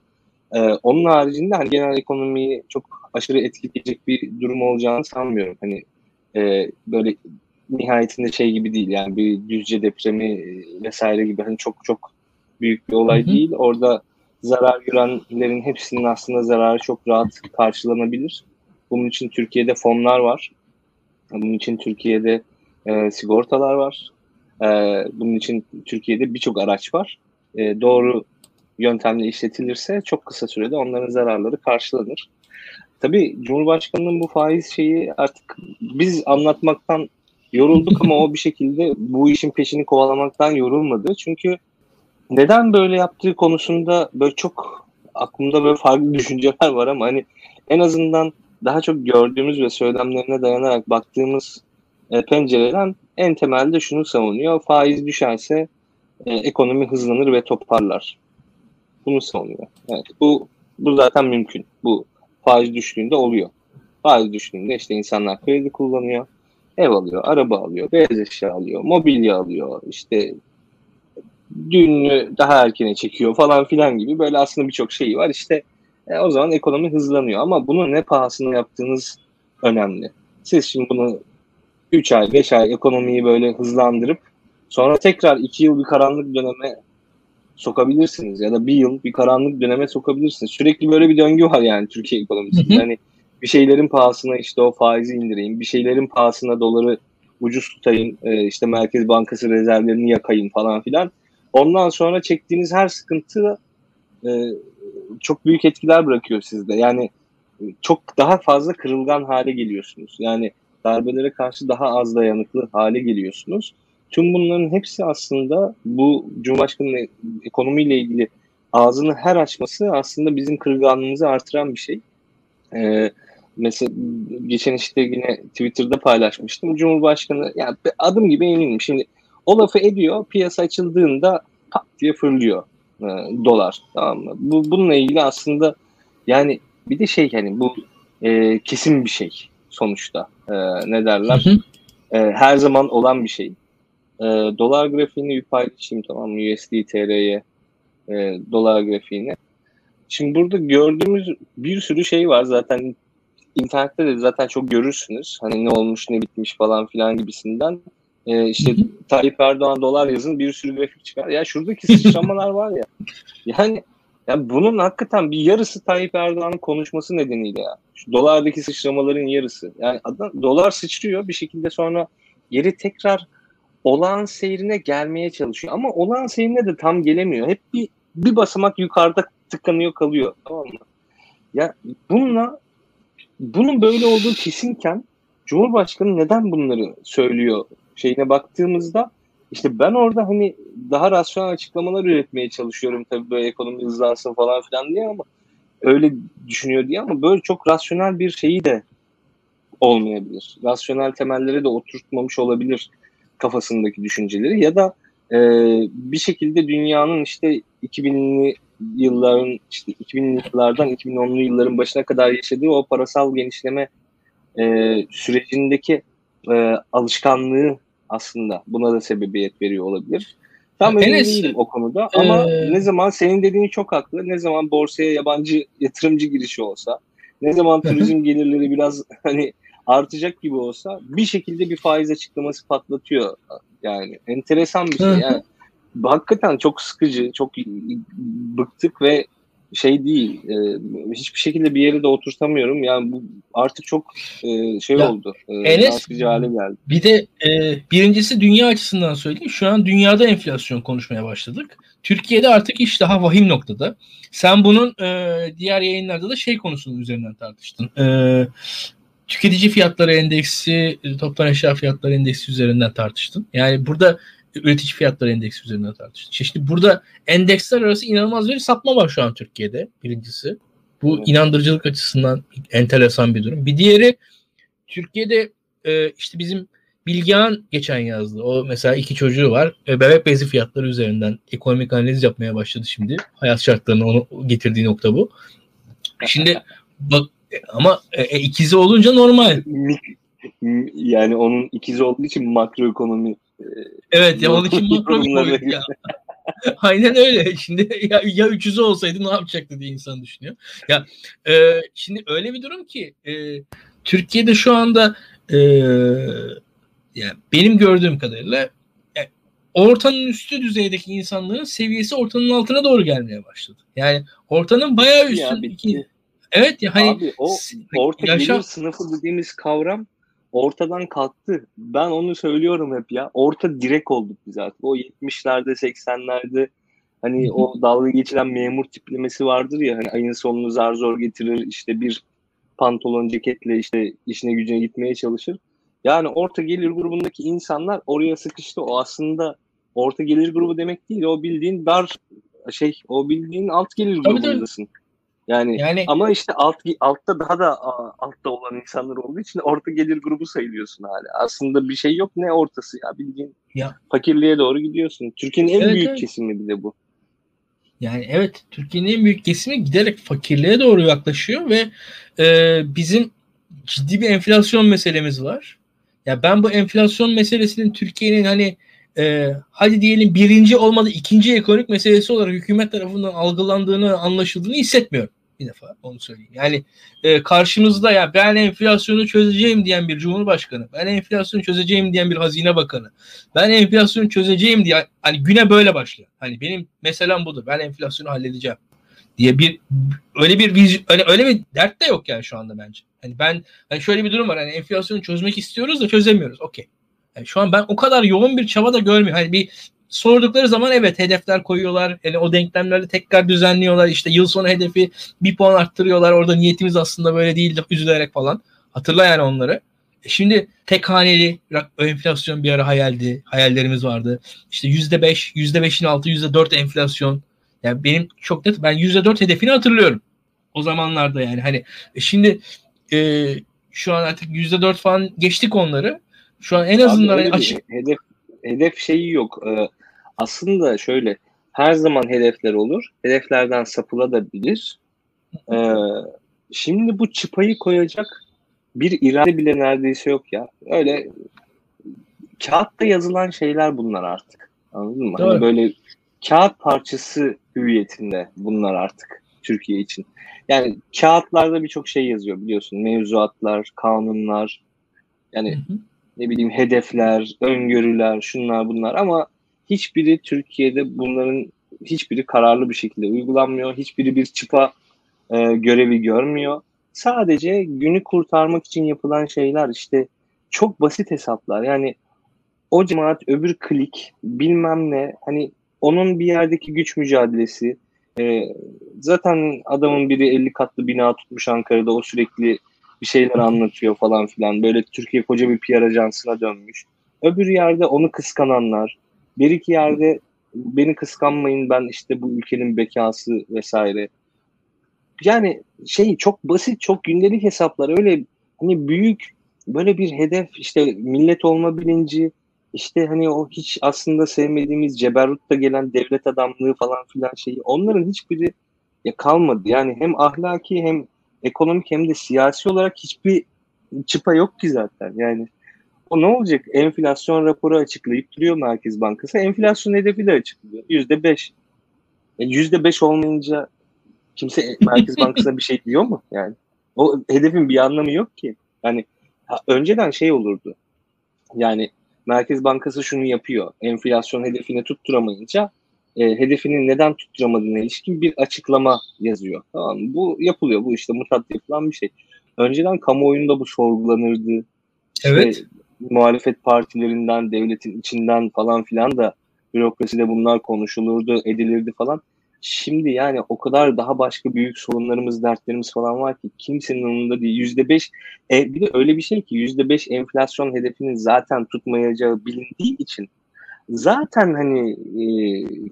Ee, onun haricinde hani genel ekonomiyi çok aşırı etkileyecek bir durum olacağını sanmıyorum. Hani e, böyle nihayetinde şey gibi değil yani bir düzce depremi vesaire gibi hani çok çok büyük bir olay hı hı. değil. Orada zarar görenlerin hepsinin aslında zararı çok rahat karşılanabilir. Bunun için Türkiye'de fonlar var. Bunun için Türkiye'de e, sigortalar var. E, bunun için Türkiye'de birçok araç var. E, doğru yöntemle işletilirse çok kısa sürede onların zararları karşılanır. Tabii Cumhurbaşkanı'nın bu faiz şeyi artık biz anlatmaktan yorulduk ama o bir şekilde bu işin peşini kovalamaktan yorulmadı. Çünkü neden böyle yaptığı konusunda böyle çok aklımda böyle farklı düşünceler var ama hani en azından daha çok gördüğümüz ve söylemlerine dayanarak baktığımız e, pencereden en temelde şunu savunuyor. Faiz düşerse e, ekonomi hızlanır ve toparlar. Bunu savunuyor. Evet, bu bu zaten mümkün. Bu faiz düştüğünde oluyor. Faiz düştüğünde işte insanlar kredi kullanıyor, ev alıyor, araba alıyor, beyaz eşya alıyor, mobilya alıyor, işte düğünü daha erkene çekiyor falan filan gibi böyle aslında birçok şeyi var. İşte e, o zaman ekonomi hızlanıyor ama bunu ne pahasına yaptığınız önemli. Siz şimdi bunu 3 ay, 5 ay ekonomiyi böyle hızlandırıp sonra tekrar 2 yıl bir karanlık döneme sokabilirsiniz ya da bir yıl bir karanlık döneme sokabilirsiniz. Sürekli böyle bir döngü var yani Türkiye ekonomisinde. Hani bir şeylerin pahasına işte o faizi indireyim, bir şeylerin pahasına doları ucuz tutayım, e, işte Merkez Bankası rezervlerini yakayım falan filan. Ondan sonra çektiğiniz her sıkıntı e, çok büyük etkiler bırakıyor sizde. Yani çok daha fazla kırılgan hale geliyorsunuz. Yani darbelere karşı daha az dayanıklı hale geliyorsunuz. Tüm bunların hepsi aslında bu Cumhurbaşkanı'nın ekonomiyle ilgili ağzını her açması aslında bizim kırılganlığımızı artıran bir şey. Ee, mesela geçen işte yine Twitter'da paylaşmıştım. Cumhurbaşkanı yani adım gibi eminim. Şimdi o lafı ediyor. Piyasa açıldığında pat diye fırlıyor e, dolar. Tamam mı? Bu, bununla ilgili aslında yani bir de şey hani bu e, kesin bir şey sonuçta. E, ne derler? Hı hı. E, her zaman olan bir şey. E, dolar grafiğini bir paylaşayım tamam mı? USD TR'ye e, dolar grafiğini. Şimdi burada gördüğümüz bir sürü şey var zaten internette de zaten çok görürsünüz. Hani ne olmuş ne bitmiş falan filan gibisinden. Ee, işte Tayyip Erdoğan dolar yazın bir sürü grafik çıkar. Ya şuradaki sıçramalar var ya. Yani ya bunun hakikaten bir yarısı Tayyip Erdoğan'ın konuşması nedeniyle ya. Şu dolardaki sıçramaların yarısı. Yani adam, dolar sıçrıyor bir şekilde sonra geri tekrar olağan seyrine gelmeye çalışıyor. Ama olağan seyrine de tam gelemiyor. Hep bir, bir basamak yukarıda tıkanıyor kalıyor. Tamam mı? Ya bununla bunun böyle olduğu kesinken Cumhurbaşkanı neden bunları söylüyor şeyine baktığımızda işte ben orada hani daha rasyonel açıklamalar üretmeye çalışıyorum tabii böyle ekonomi hızlansın falan filan diye ama öyle düşünüyor diye ama böyle çok rasyonel bir şeyi de olmayabilir. Rasyonel temelleri de oturtmamış olabilir kafasındaki düşünceleri ya da e, bir şekilde dünyanın işte 2000'li yılların işte 2000'li yıllardan 2010'lu yılların başına kadar yaşadığı o parasal genişleme e, sürecindeki e, alışkanlığı aslında buna da sebebiyet veriyor olabilir. Tam emin değilim o konuda ama ee... ne zaman senin dediğin çok haklı. Ne zaman borsaya yabancı yatırımcı girişi olsa, ne zaman turizm gelirleri biraz hani artacak gibi olsa bir şekilde bir faiz açıklaması patlatıyor. Yani enteresan bir şey. Yani hakikaten çok sıkıcı, çok bıktık ve şey değil. E, hiçbir şekilde bir yere de oturtamıyorum. Yani bu artık çok e, şey ya, oldu. E, Enes, hale geldi. Bir de e, birincisi dünya açısından söyleyeyim. Şu an dünyada enflasyon konuşmaya başladık. Türkiye'de artık iş daha vahim noktada. Sen bunun e, diğer yayınlarda da şey konusunun üzerinden tartıştın. E, tüketici fiyatları endeksi, toptan eşya fiyatları endeksi üzerinden tartıştın. Yani burada üretici fiyatları endeksi üzerinden tartıştık. Şimdi burada endeksler arası inanılmaz bir sapma var şu an Türkiye'de birincisi. Bu inandırıcılık açısından enteresan bir durum. Bir diğeri Türkiye'de e, işte bizim Bilgehan geçen yazdı. O mesela iki çocuğu var. E, bebek bezi fiyatları üzerinden ekonomik analiz yapmaya başladı şimdi. Hayat şartlarını onu getirdiği nokta bu. Şimdi bak ama e, e, ikizi olunca normal. Yani onun ikizi olduğu için makroekonomi Evet ya onun için makro bir ya. Aynen öyle. Şimdi ya, ya 300'ü olsaydı ne yapacaktı diye insan düşünüyor. Ya e, şimdi öyle bir durum ki e, Türkiye'de şu anda e, yani benim gördüğüm kadarıyla yani ortanın üstü düzeydeki insanların seviyesi ortanın altına doğru gelmeye başladı. Yani ortanın bayağı üstü. Ya, evet ya hani Abi, o orta yaşa, gelir sınıfı dediğimiz kavram ortadan kalktı. Ben onu söylüyorum hep ya. Orta direk olduk biz artık. O 70'lerde 80'lerde hani o dalga geçilen memur tiplemesi vardır ya hani ayın sonunu zar zor getirir işte bir pantolon ceketle işte işine gücüne gitmeye çalışır. Yani orta gelir grubundaki insanlar oraya sıkıştı. O aslında orta gelir grubu demek değil. O bildiğin dar şey o bildiğin alt gelir grubundasın. Yani, yani ama işte alt altta daha da altta olan insanlar olduğu için orta gelir grubu sayılıyorsun hala. Aslında bir şey yok ne ortası ya bildiğin ya. fakirliğe doğru gidiyorsun. Türkiye'nin en evet, büyük evet. kesimi bir de bu. Yani evet Türkiye'nin en büyük kesimi giderek fakirliğe doğru yaklaşıyor ve e, bizim ciddi bir enflasyon meselemiz var. Ya ben bu enflasyon meselesinin Türkiye'nin hani e, hadi diyelim birinci olmadı ikinci ekonomik meselesi olarak hükümet tarafından algılandığını anlaşıldığını hissetmiyorum. Bir defa onu söyleyeyim. Yani e, karşımızda ya ben enflasyonu çözeceğim diyen bir cumhurbaşkanı, ben enflasyonu çözeceğim diyen bir hazine bakanı, ben enflasyonu çözeceğim diye hani güne böyle başlıyor. Hani benim meselem budur. Ben enflasyonu halledeceğim diye bir öyle bir öyle, öyle bir dert de yok yani şu anda bence. Hani ben hani şöyle bir durum var. Hani enflasyonu çözmek istiyoruz da çözemiyoruz. Okey. Yani şu an ben o kadar yoğun bir çaba da görmüyorum. Hani bir sordukları zaman evet hedefler koyuyorlar. Yani o denklemleri tekrar düzenliyorlar. İşte yıl sonu hedefi bir puan arttırıyorlar. Orada niyetimiz aslında böyle değildi üzülerek falan. Hatırla yani onları. E şimdi tek haneli enflasyon bir ara hayaldi. Hayallerimiz vardı. İşte yüzde beş, yüzde beşin altı, yüzde dört enflasyon. Yani benim çok net ben yüzde dört hedefini hatırlıyorum. O zamanlarda yani hani e şimdi e, şu an artık yüzde dört falan geçtik onları. Şu an en azından Abi, açık hedef hedef şeyi yok. Ee, aslında şöyle her zaman hedefler olur. Hedeflerden sapılabilir. Ee, şimdi bu çıpayı koyacak bir irade bile neredeyse yok ya. Öyle kağıtta yazılan şeyler bunlar artık. Anladın mı? Hani böyle kağıt parçası hüviyetinde bunlar artık Türkiye için. Yani kağıtlarda birçok şey yazıyor biliyorsun. Mevzuatlar, kanunlar, yani hı hı. ne bileyim hedefler, öngörüler, şunlar bunlar ama hiçbiri Türkiye'de bunların hiçbiri kararlı bir şekilde uygulanmıyor. Hiçbiri bir çıpa e, görevi görmüyor. Sadece günü kurtarmak için yapılan şeyler işte çok basit hesaplar. Yani o cemaat öbür klik bilmem ne hani onun bir yerdeki güç mücadelesi e, zaten adamın biri 50 katlı bina tutmuş Ankara'da o sürekli bir şeyler anlatıyor falan filan. Böyle Türkiye koca bir PR ajansına dönmüş. Öbür yerde onu kıskananlar, bir iki yerde beni kıskanmayın ben işte bu ülkenin bekası vesaire. Yani şey çok basit, çok gündelik hesaplar. Öyle hani büyük böyle bir hedef işte millet olma bilinci işte hani o hiç aslında sevmediğimiz Ceberrut'ta gelen devlet adamlığı falan filan şeyi onların hiçbiri ya kalmadı. Yani hem ahlaki hem ekonomik hem de siyasi olarak hiçbir çıpa yok ki zaten. Yani o ne olacak? Enflasyon raporu açıklayıp duruyor Merkez Bankası. Enflasyon hedefi de açıklıyor. Yüzde beş. E, yüzde beş olmayınca kimse Merkez Bankası'na bir şey diyor mu? Yani o hedefin bir anlamı yok ki. Yani ha, önceden şey olurdu. Yani Merkez Bankası şunu yapıyor. Enflasyon hedefini tutturamayınca e, hedefini neden tutturamadığına ilişkin bir açıklama yazıyor. Tamam? Bu yapılıyor. Bu işte mutat yapılan bir şey. Önceden kamuoyunda bu sorgulanırdı. Evet. Muhalefet partilerinden, devletin içinden falan filan da bürokraside bunlar konuşulurdu, edilirdi falan. Şimdi yani o kadar daha başka büyük sorunlarımız, dertlerimiz falan var ki kimsenin umurunda değil. Yüzde beş, e, bir de öyle bir şey ki yüzde beş enflasyon hedefinin zaten tutmayacağı bilindiği için zaten hani e,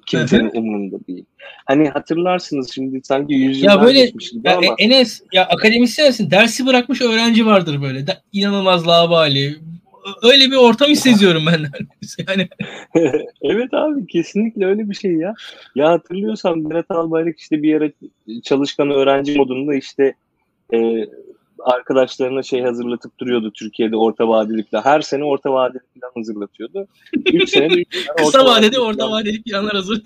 kimsenin umurunda değil. Hani hatırlarsınız şimdi sanki yüz ya böyle ya ama. Enes ya akademisyensin dersi bırakmış öğrenci vardır böyle. Da, inanılmaz labali. Öyle bir ortam hissediyorum ben. yani. evet abi kesinlikle öyle bir şey ya. Ya hatırlıyorsan Berat Albayrak işte bir yere çalışkan öğrenci modunda işte e, arkadaşlarına şey hazırlatıp duruyordu Türkiye'de orta vadeli plan. Her sene orta vadeli plan hazırlatıyordu. 3 senede 3 Kısa vadede orta vadeli planlar hazır.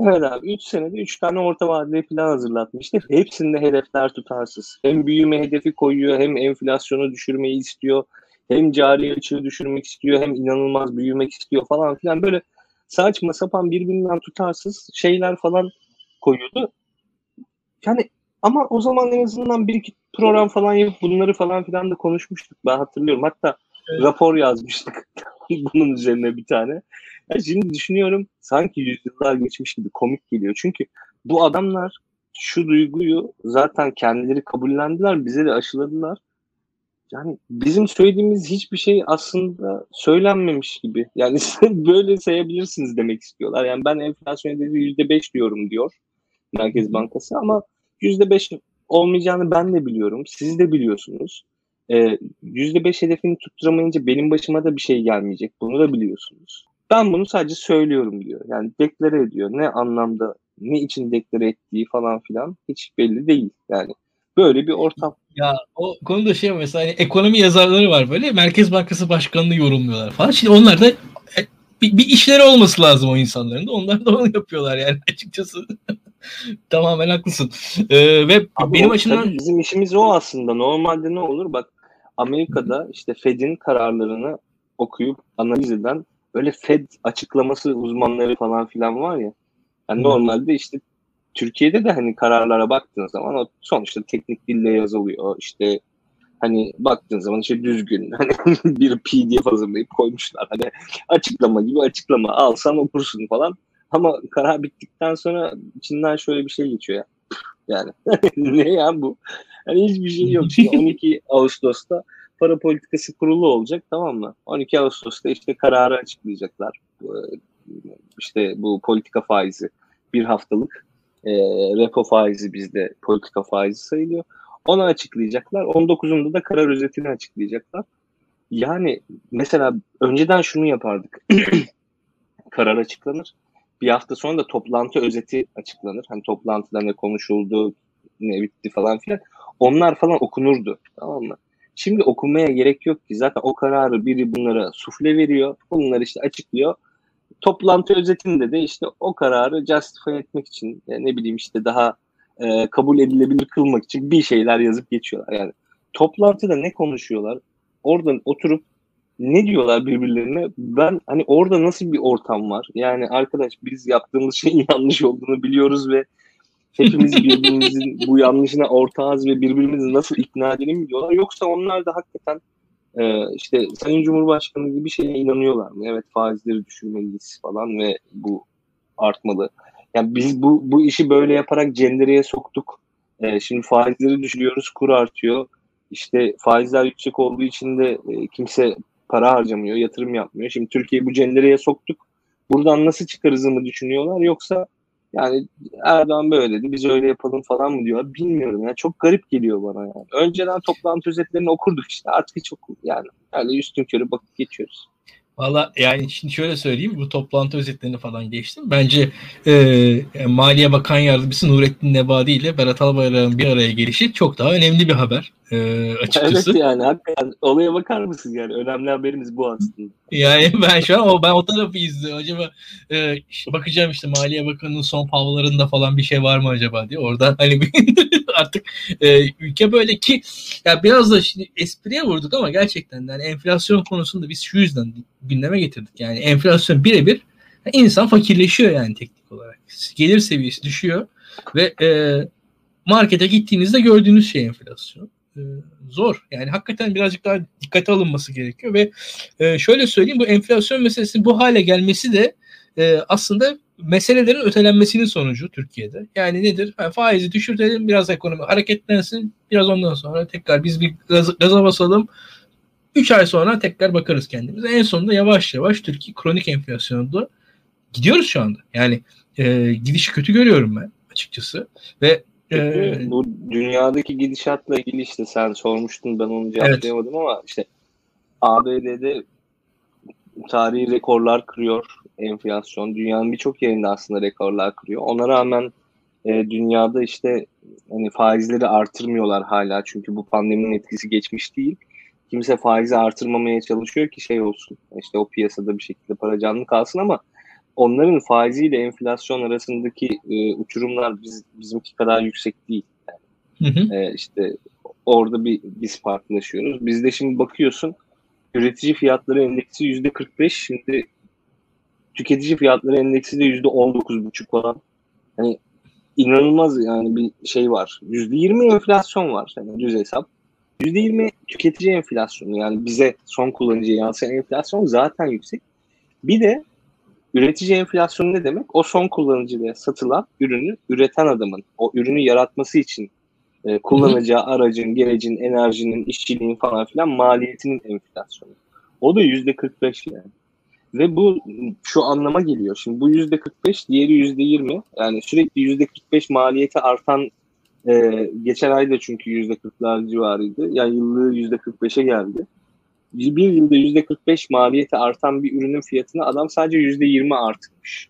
evet abi 3 senede 3 tane orta vadeli plan hazırlatmıştı. Hepsinde hedefler tutarsız. Hem büyüme hedefi koyuyor hem enflasyonu düşürmeyi istiyor. Hem cari açığı düşürmek istiyor hem inanılmaz büyümek istiyor falan filan böyle saçma sapan birbirinden tutarsız şeyler falan koyuyordu. Yani ama o zaman en azından bir iki program falan yapıp bunları falan filan da konuşmuştuk. Ben hatırlıyorum. Hatta evet. rapor yazmıştık bunun üzerine bir tane. Yani şimdi düşünüyorum sanki yüzyıllar geçmiş gibi komik geliyor. Çünkü bu adamlar şu duyguyu zaten kendileri kabullendiler, bize de aşıladılar. Yani bizim söylediğimiz hiçbir şey aslında söylenmemiş gibi. Yani böyle sayabilirsiniz demek istiyorlar. Yani ben enflasyon hedefi yüzde beş diyorum diyor Merkez Bankası ama yüzde beş olmayacağını ben de biliyorum. Siz de biliyorsunuz. Ee, yüzde beş hedefini tutturamayınca benim başıma da bir şey gelmeyecek. Bunu da biliyorsunuz. Ben bunu sadece söylüyorum diyor. Yani deklare ediyor. Ne anlamda, ne için deklare ettiği falan filan hiç belli değil. Yani böyle bir ortam. Ya o konuda şey mesela hani ekonomi yazarları var böyle Merkez Bankası Başkanı'nı yorumluyorlar falan. Şimdi onlar da e, bir, bir işleri olması lazım o insanların da. Onlar da onu yapıyorlar yani açıkçası. Tamamen haklısın. Ee, ve Abi benim açımdan... Bizim işimiz o aslında. Normalde ne olur? Bak Amerika'da işte Fed'in kararlarını okuyup analiz eden böyle Fed açıklaması uzmanları falan filan var ya. Yani normalde işte Türkiye'de de hani kararlara baktığın zaman o sonuçta teknik dille yazılıyor. İşte hani baktığın zaman işte düzgün hani bir PDF hazırlayıp koymuşlar. Hani açıklama gibi açıklama alsan okursun falan. Ama karar bittikten sonra içinden şöyle bir şey geçiyor ya. Yani ne ya bu? Hani hiçbir şey yok. Şimdi 12 Ağustos'ta para politikası kurulu olacak tamam mı? 12 Ağustos'ta işte kararı açıklayacaklar. İşte bu politika faizi bir haftalık e, repo faizi bizde politika faizi sayılıyor. Onu açıklayacaklar. 19'unda da karar özetini açıklayacaklar. Yani mesela önceden şunu yapardık. karar açıklanır bir hafta sonra da toplantı özeti açıklanır. Hani toplantıda ne konuşuldu, ne bitti falan filan. Onlar falan okunurdu. Tamam mı? Şimdi okumaya gerek yok ki. Zaten o kararı biri bunlara sufle veriyor. Bunlar işte açıklıyor. Toplantı özetinde de işte o kararı justify etmek için yani ne bileyim işte daha e, kabul edilebilir kılmak için bir şeyler yazıp geçiyorlar. Yani toplantıda ne konuşuyorlar? Oradan oturup ne diyorlar birbirlerine? Ben hani orada nasıl bir ortam var? Yani arkadaş biz yaptığımız şeyin yanlış olduğunu biliyoruz ve hepimiz birbirimizin bu yanlışına ortağız ve birbirimizi nasıl ikna edelim diyorlar? Yoksa onlar da hakikaten e, işte Sayın Cumhurbaşkanı gibi şeye inanıyorlar mı? Evet faizleri düşürmeliyiz falan ve bu artmalı. Yani biz bu, bu işi böyle yaparak cendereye soktuk. E, şimdi faizleri düşürüyoruz, kur artıyor. İşte faizler yüksek olduğu için de e, kimse para harcamıyor, yatırım yapmıyor. Şimdi Türkiye'yi bu cendereye soktuk. Buradan nasıl çıkarız mı düşünüyorlar yoksa yani Erdoğan böyle dedi biz öyle yapalım falan mı diyorlar bilmiyorum ya çok garip geliyor bana yani. Önceden toplantı özetlerini okurduk işte artık hiç oku yani öyle üstün körü bakıp geçiyoruz. Valla yani şimdi şöyle söyleyeyim bu toplantı özetlerini falan geçtim. Bence e, Maliye Bakan Yardımcısı Nurettin Nebadi ile Berat Albayrak'ın bir araya gelişi çok daha önemli bir haber e, açıkçası. Evet yani hakikaten olaya bakar mısın yani önemli haberimiz bu aslında. Yani ben şu an o ben o tarafı izliyorum. Acaba e, işte bakacağım işte Maliye Bakanı'nın son pavlarında falan bir şey var mı acaba diye. Oradan hani artık e, ülke böyle ki ya biraz da şimdi espriye vurduk ama gerçekten yani enflasyon konusunda biz şu yüzden gündeme getirdik. Yani enflasyon birebir insan fakirleşiyor yani tek gelir seviyesi düşüyor ve e, markete gittiğinizde gördüğünüz şey enflasyon. E, zor. Yani hakikaten birazcık daha dikkate alınması gerekiyor ve e, şöyle söyleyeyim bu enflasyon meselesinin bu hale gelmesi de e, aslında meselelerin ötelenmesinin sonucu Türkiye'de. Yani nedir? Yani faizi düşürtelim, biraz ekonomi hareketlensin, biraz ondan sonra tekrar biz bir gaz, gaza basalım. 3 ay sonra tekrar bakarız kendimize. En sonunda yavaş yavaş Türkiye kronik enflasyonda gidiyoruz şu anda. Yani e, gidişi kötü görüyorum ben açıkçası. Ve ee, bu dünyadaki gidişatla ilgili işte sen sormuştun ben onu cevaplayamadım evet. ama işte ABD'de tarihi rekorlar kırıyor enflasyon. Dünyanın birçok yerinde aslında rekorlar kırıyor. Ona rağmen e, dünyada işte hani faizleri artırmıyorlar hala çünkü bu pandeminin etkisi geçmiş değil. Kimse faizi artırmamaya çalışıyor ki şey olsun. İşte o piyasada bir şekilde para canlı kalsın ama onların faiziyle enflasyon arasındaki e, uçurumlar biz, bizimki kadar yüksek değil. Yani, hı hı. E, işte orada bir biz farklılaşıyoruz. Bizde şimdi bakıyorsun üretici fiyatları endeksi yüzde 45 şimdi tüketici fiyatları endeksi de yüzde 19,5 falan. Hani inanılmaz yani bir şey var. Yüzde 20 enflasyon var. Yani düz hesap. Yüzde 20 tüketici enflasyonu yani bize son kullanıcıya yansıyan enflasyon zaten yüksek. Bir de Üretici enflasyonu ne demek? O son kullanıcıya satılan ürünü üreten adamın o ürünü yaratması için e, kullanacağı aracın, gerecin, enerjinin, işçiliğin falan filan maliyetinin enflasyonu. O da yüzde 45 yani. Ve bu şu anlama geliyor. Şimdi bu yüzde 45, diğeri yüzde 20. Yani sürekli yüzde 45 maliyeti artan e, geçen ayda çünkü yüzde 40'lar civarıydı. Yani yıllığı yüzde 45'e geldi bir yılda yüzde 45 maliyeti artan bir ürünün fiyatına adam sadece yüzde 20 artırmış.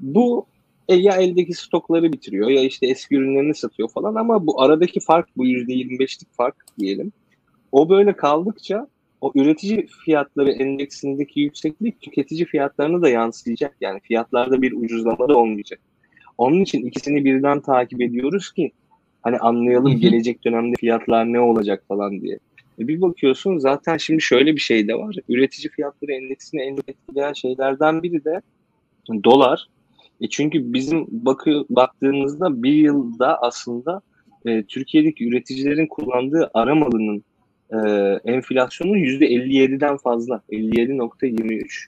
Bu e, ya eldeki stokları bitiriyor ya işte eski ürünlerini satıyor falan ama bu aradaki fark bu yüzde 25'lik fark diyelim. O böyle kaldıkça o üretici fiyatları endeksindeki yükseklik tüketici fiyatlarını da yansıyacak. Yani fiyatlarda bir ucuzlama da olmayacak. Onun için ikisini birden takip ediyoruz ki hani anlayalım gelecek dönemde fiyatlar ne olacak falan diye. E bir bakıyorsun zaten şimdi şöyle bir şey de var. Üretici fiyatları endeksini en etkileyen şeylerden biri de dolar. E çünkü bizim bakıyor baktığımızda bir yılda aslında e, Türkiye'deki üreticilerin kullandığı ara malının e, enflasyonu %57'den fazla. 57.23.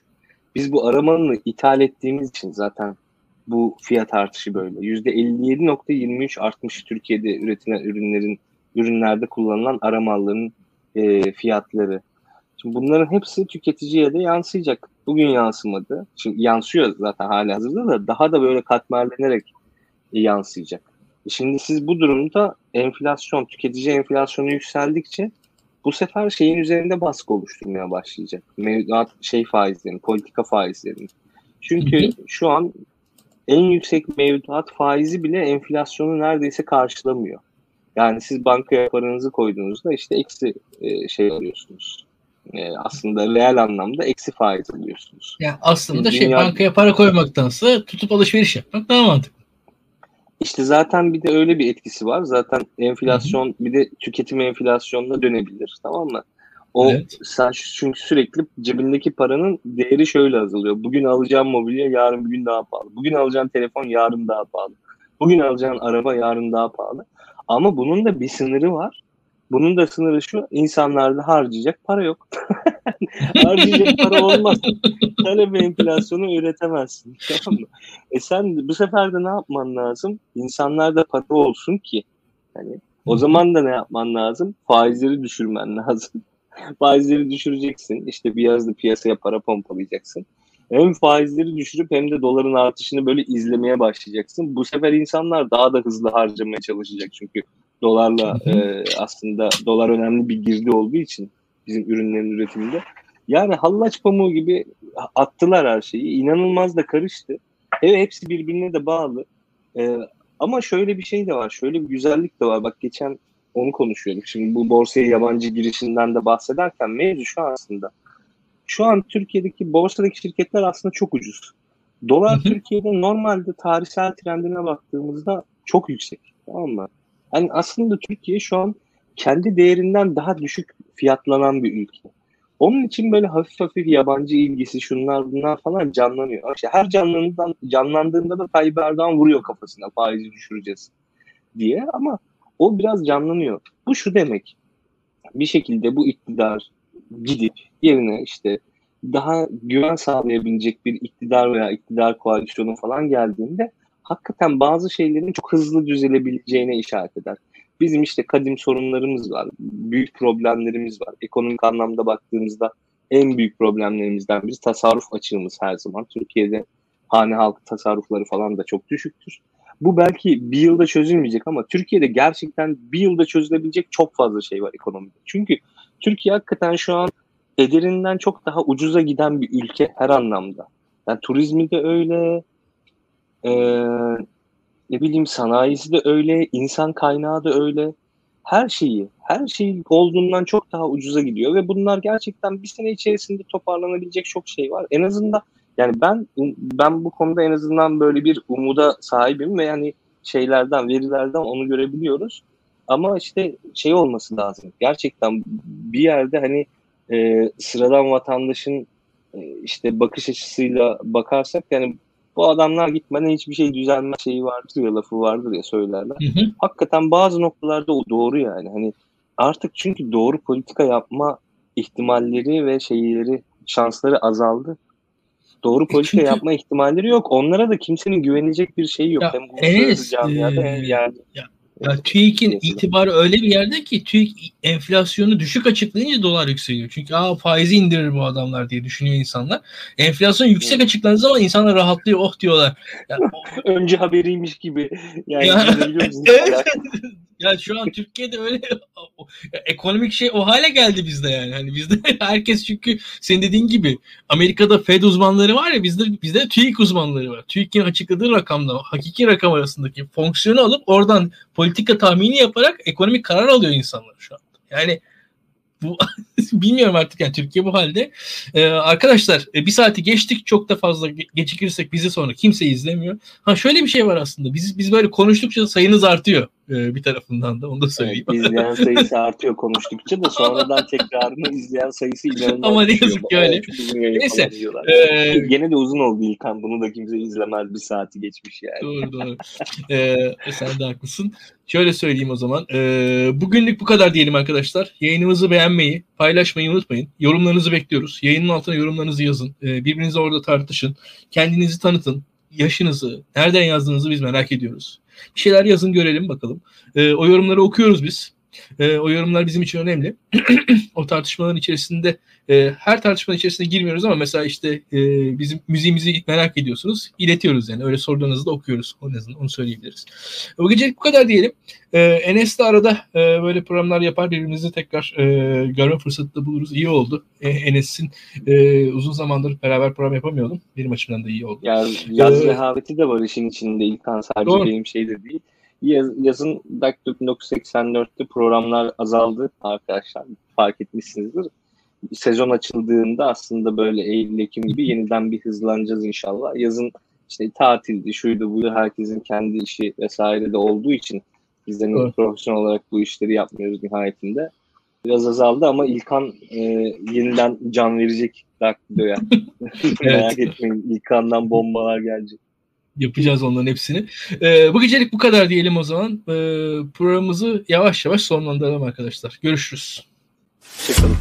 Biz bu ara malını ithal ettiğimiz için zaten bu fiyat artışı böyle. %57.23 artmış Türkiye'de üretilen ürünlerin ürünlerde kullanılan ara malların e, fiyatları. Şimdi bunların hepsi tüketiciye de yansıyacak. Bugün yansımadı. Şimdi yansıyor zaten hali hazırda da daha da böyle katmerlenerek yansıyacak. E şimdi siz bu durumda enflasyon, tüketici enflasyonu yükseldikçe bu sefer şeyin üzerinde baskı oluşturmaya başlayacak. Mevduat şey faizlerin, politika faizlerin. Çünkü şu an en yüksek mevduat faizi bile enflasyonu neredeyse karşılamıyor. Yani siz bankaya paranızı koyduğunuzda işte eksi e, şey alıyorsunuz. E, aslında reel anlamda eksi faiz alıyorsunuz. Yani aslında Dünya... şey bankaya para koymaktansa tutup alışveriş yapmak daha mantıklı. İşte zaten bir de öyle bir etkisi var. Zaten enflasyon Hı-hı. bir de tüketim enflasyonuna dönebilir. Tamam mı? O evet. sen çünkü sürekli cebindeki paranın değeri şöyle azalıyor. Bugün alacağım mobilya yarın bir gün daha pahalı. Bugün alacağım telefon yarın daha pahalı. Bugün alacağın araba yarın daha pahalı. Ama bunun da bir sınırı var. Bunun da sınırı şu, insanlarda harcayacak para yok. harcayacak para olmaz. Talep enflasyonu üretemezsin. Tamam mı? E sen bu sefer de ne yapman lazım? İnsanlarda para olsun ki. Yani o zaman da ne yapman lazım? Faizleri düşürmen lazım. Faizleri düşüreceksin. İşte biraz da piyasaya para pompalayacaksın hem faizleri düşürüp hem de doların artışını böyle izlemeye başlayacaksın. Bu sefer insanlar daha da hızlı harcamaya çalışacak çünkü dolarla e, aslında dolar önemli bir girdi olduğu için bizim ürünlerin üretiminde. Yani hallaç pamuğu gibi attılar her şeyi. İnanılmaz da karıştı. Evet hepsi birbirine de bağlı. Ee, ama şöyle bir şey de var. Şöyle bir güzellik de var. Bak geçen onu konuşuyorduk. Şimdi bu borsaya yabancı girişinden de bahsederken mevzu şu aslında şu an Türkiye'deki borsadaki şirketler aslında çok ucuz. Dolar Türkiye'de normalde tarihsel trendine baktığımızda çok yüksek. Tamam mı? Yani aslında Türkiye şu an kendi değerinden daha düşük fiyatlanan bir ülke. Onun için böyle hafif hafif yabancı ilgisi şunlar bunlar falan canlanıyor. İşte her canlandığından, canlandığında da Tayyip Erdoğan vuruyor kafasına faizi düşüreceğiz diye ama o biraz canlanıyor. Bu şu demek bir şekilde bu iktidar gidip yerine işte daha güven sağlayabilecek bir iktidar veya iktidar koalisyonu falan geldiğinde hakikaten bazı şeylerin çok hızlı düzelebileceğine işaret eder. Bizim işte kadim sorunlarımız var, büyük problemlerimiz var. Ekonomik anlamda baktığımızda en büyük problemlerimizden biri tasarruf açığımız her zaman. Türkiye'de hane halkı tasarrufları falan da çok düşüktür. Bu belki bir yılda çözülmeyecek ama Türkiye'de gerçekten bir yılda çözülebilecek çok fazla şey var ekonomide. Çünkü Türkiye hakikaten şu an ederinden çok daha ucuza giden bir ülke her anlamda. Yani turizmi de öyle, ee, ne bileyim sanayisi de öyle, insan kaynağı da öyle. Her şeyi, her şey olduğundan çok daha ucuza gidiyor ve bunlar gerçekten bir sene içerisinde toparlanabilecek çok şey var. En azından yani ben ben bu konuda en azından böyle bir umuda sahibim ve yani şeylerden, verilerden onu görebiliyoruz. Ama işte şey olması lazım. Gerçekten bir yerde hani e, sıradan vatandaşın e, işte bakış açısıyla bakarsak yani bu adamlar gitmeden hiçbir şey düzelmez şeyi vardır ya lafı vardır ya söylerler. Hı hı. Hakikaten bazı noktalarda o doğru yani. Hani artık çünkü doğru politika yapma ihtimalleri ve şeyleri şansları azaldı. Doğru politika çünkü... yapma ihtimalleri yok. Onlara da kimsenin güvenecek bir şeyi yok. Ya, hem Enes, camiada e, hem yani. Ya, ya TÜİK'in itibarı öyle bir yerde ki TÜİK enflasyonu düşük açıklayınca dolar yükseliyor. Çünkü aa faizi indirir bu adamlar diye düşünüyor insanlar. Enflasyon yüksek açıklandığı zaman insanlar rahatlıyor oh diyorlar. Ya, Önce haberiymiş gibi. Yani ya, evet. Ya şu an Türkiye'de öyle ekonomik şey o hale geldi bizde yani. Hani bizde herkes çünkü senin dediğin gibi Amerika'da Fed uzmanları var ya bizde bizde TÜİK uzmanları var. TÜİK'in açıkladığı rakamla hakiki rakam arasındaki fonksiyonu alıp oradan politika tahmini yaparak ekonomik karar alıyor insanlar şu an. Yani bu bilmiyorum artık yani Türkiye bu halde. Ee, arkadaşlar e, bir saati geçtik çok da fazla gecikirsek bizi sonra kimse izlemiyor. Ha şöyle bir şey var aslında. Biz biz böyle konuştukça sayınız artıyor e, bir tarafından da onu da söyleyeyim. Evet, izleyen sayısı artıyor konuştukça da sonradan tekrarını izleyen sayısı inanılmaz. Ama ne yazık ki öyle. Neyse. E, Gene de uzun oldu İlkan. Bunu da kimse izlemez. Bir saati geçmiş yani. Doğru doğru. ee, sen de haklısın. Şöyle söyleyeyim o zaman. Ee, bugünlük bu kadar diyelim arkadaşlar. Yayınımızı beğenmeyi, paylaşmayı unutmayın. Yorumlarınızı bekliyoruz. Yayının altına yorumlarınızı yazın. Ee, birbirinize orada tartışın. Kendinizi tanıtın. Yaşınızı, nereden yazdığınızı biz merak ediyoruz. Bir şeyler yazın görelim bakalım. E, o yorumları okuyoruz biz. E, o yorumlar bizim için önemli. o tartışmaların içerisinde e, her tartışmanın içerisine girmiyoruz ama mesela işte e, bizim müziğimizi merak ediyorsunuz. İletiyoruz yani. Öyle sorduğunuzda okuyoruz. O azından onu söyleyebiliriz. Bu gecelik bu kadar diyelim. E, Enes de arada e, böyle programlar yapar. Birbirimizi tekrar e, görme fırsatı da buluruz. İyi oldu. E, Enes'in e, uzun zamandır beraber program yapamıyordum. Benim açımdan da iyi oldu. Ya, yaz ee, rehaveti de var işin içinde. İlkan sadece doğru. benim şey de değil. Yaz, yazın Daktilo 1984'te programlar azaldı arkadaşlar. Fark etmişsinizdir. Sezon açıldığında aslında böyle Eylül-Ekim gibi yeniden bir hızlanacağız inşallah. Yazın işte tatildi, şuydu, buydu herkesin kendi işi vesaire de olduğu için biz de evet. profesyonel olarak bu işleri yapmıyoruz nihayetinde. Biraz azaldı ama İlkan e, yeniden can verecek Daktilo'ya. Merak etmeyin İlkan'dan bombalar gelecek Yapacağız onların hepsini. Ee, bu gecelik bu kadar diyelim o zaman. Ee, programımızı yavaş yavaş sonlandıralım arkadaşlar. Görüşürüz. Hoşçakalın.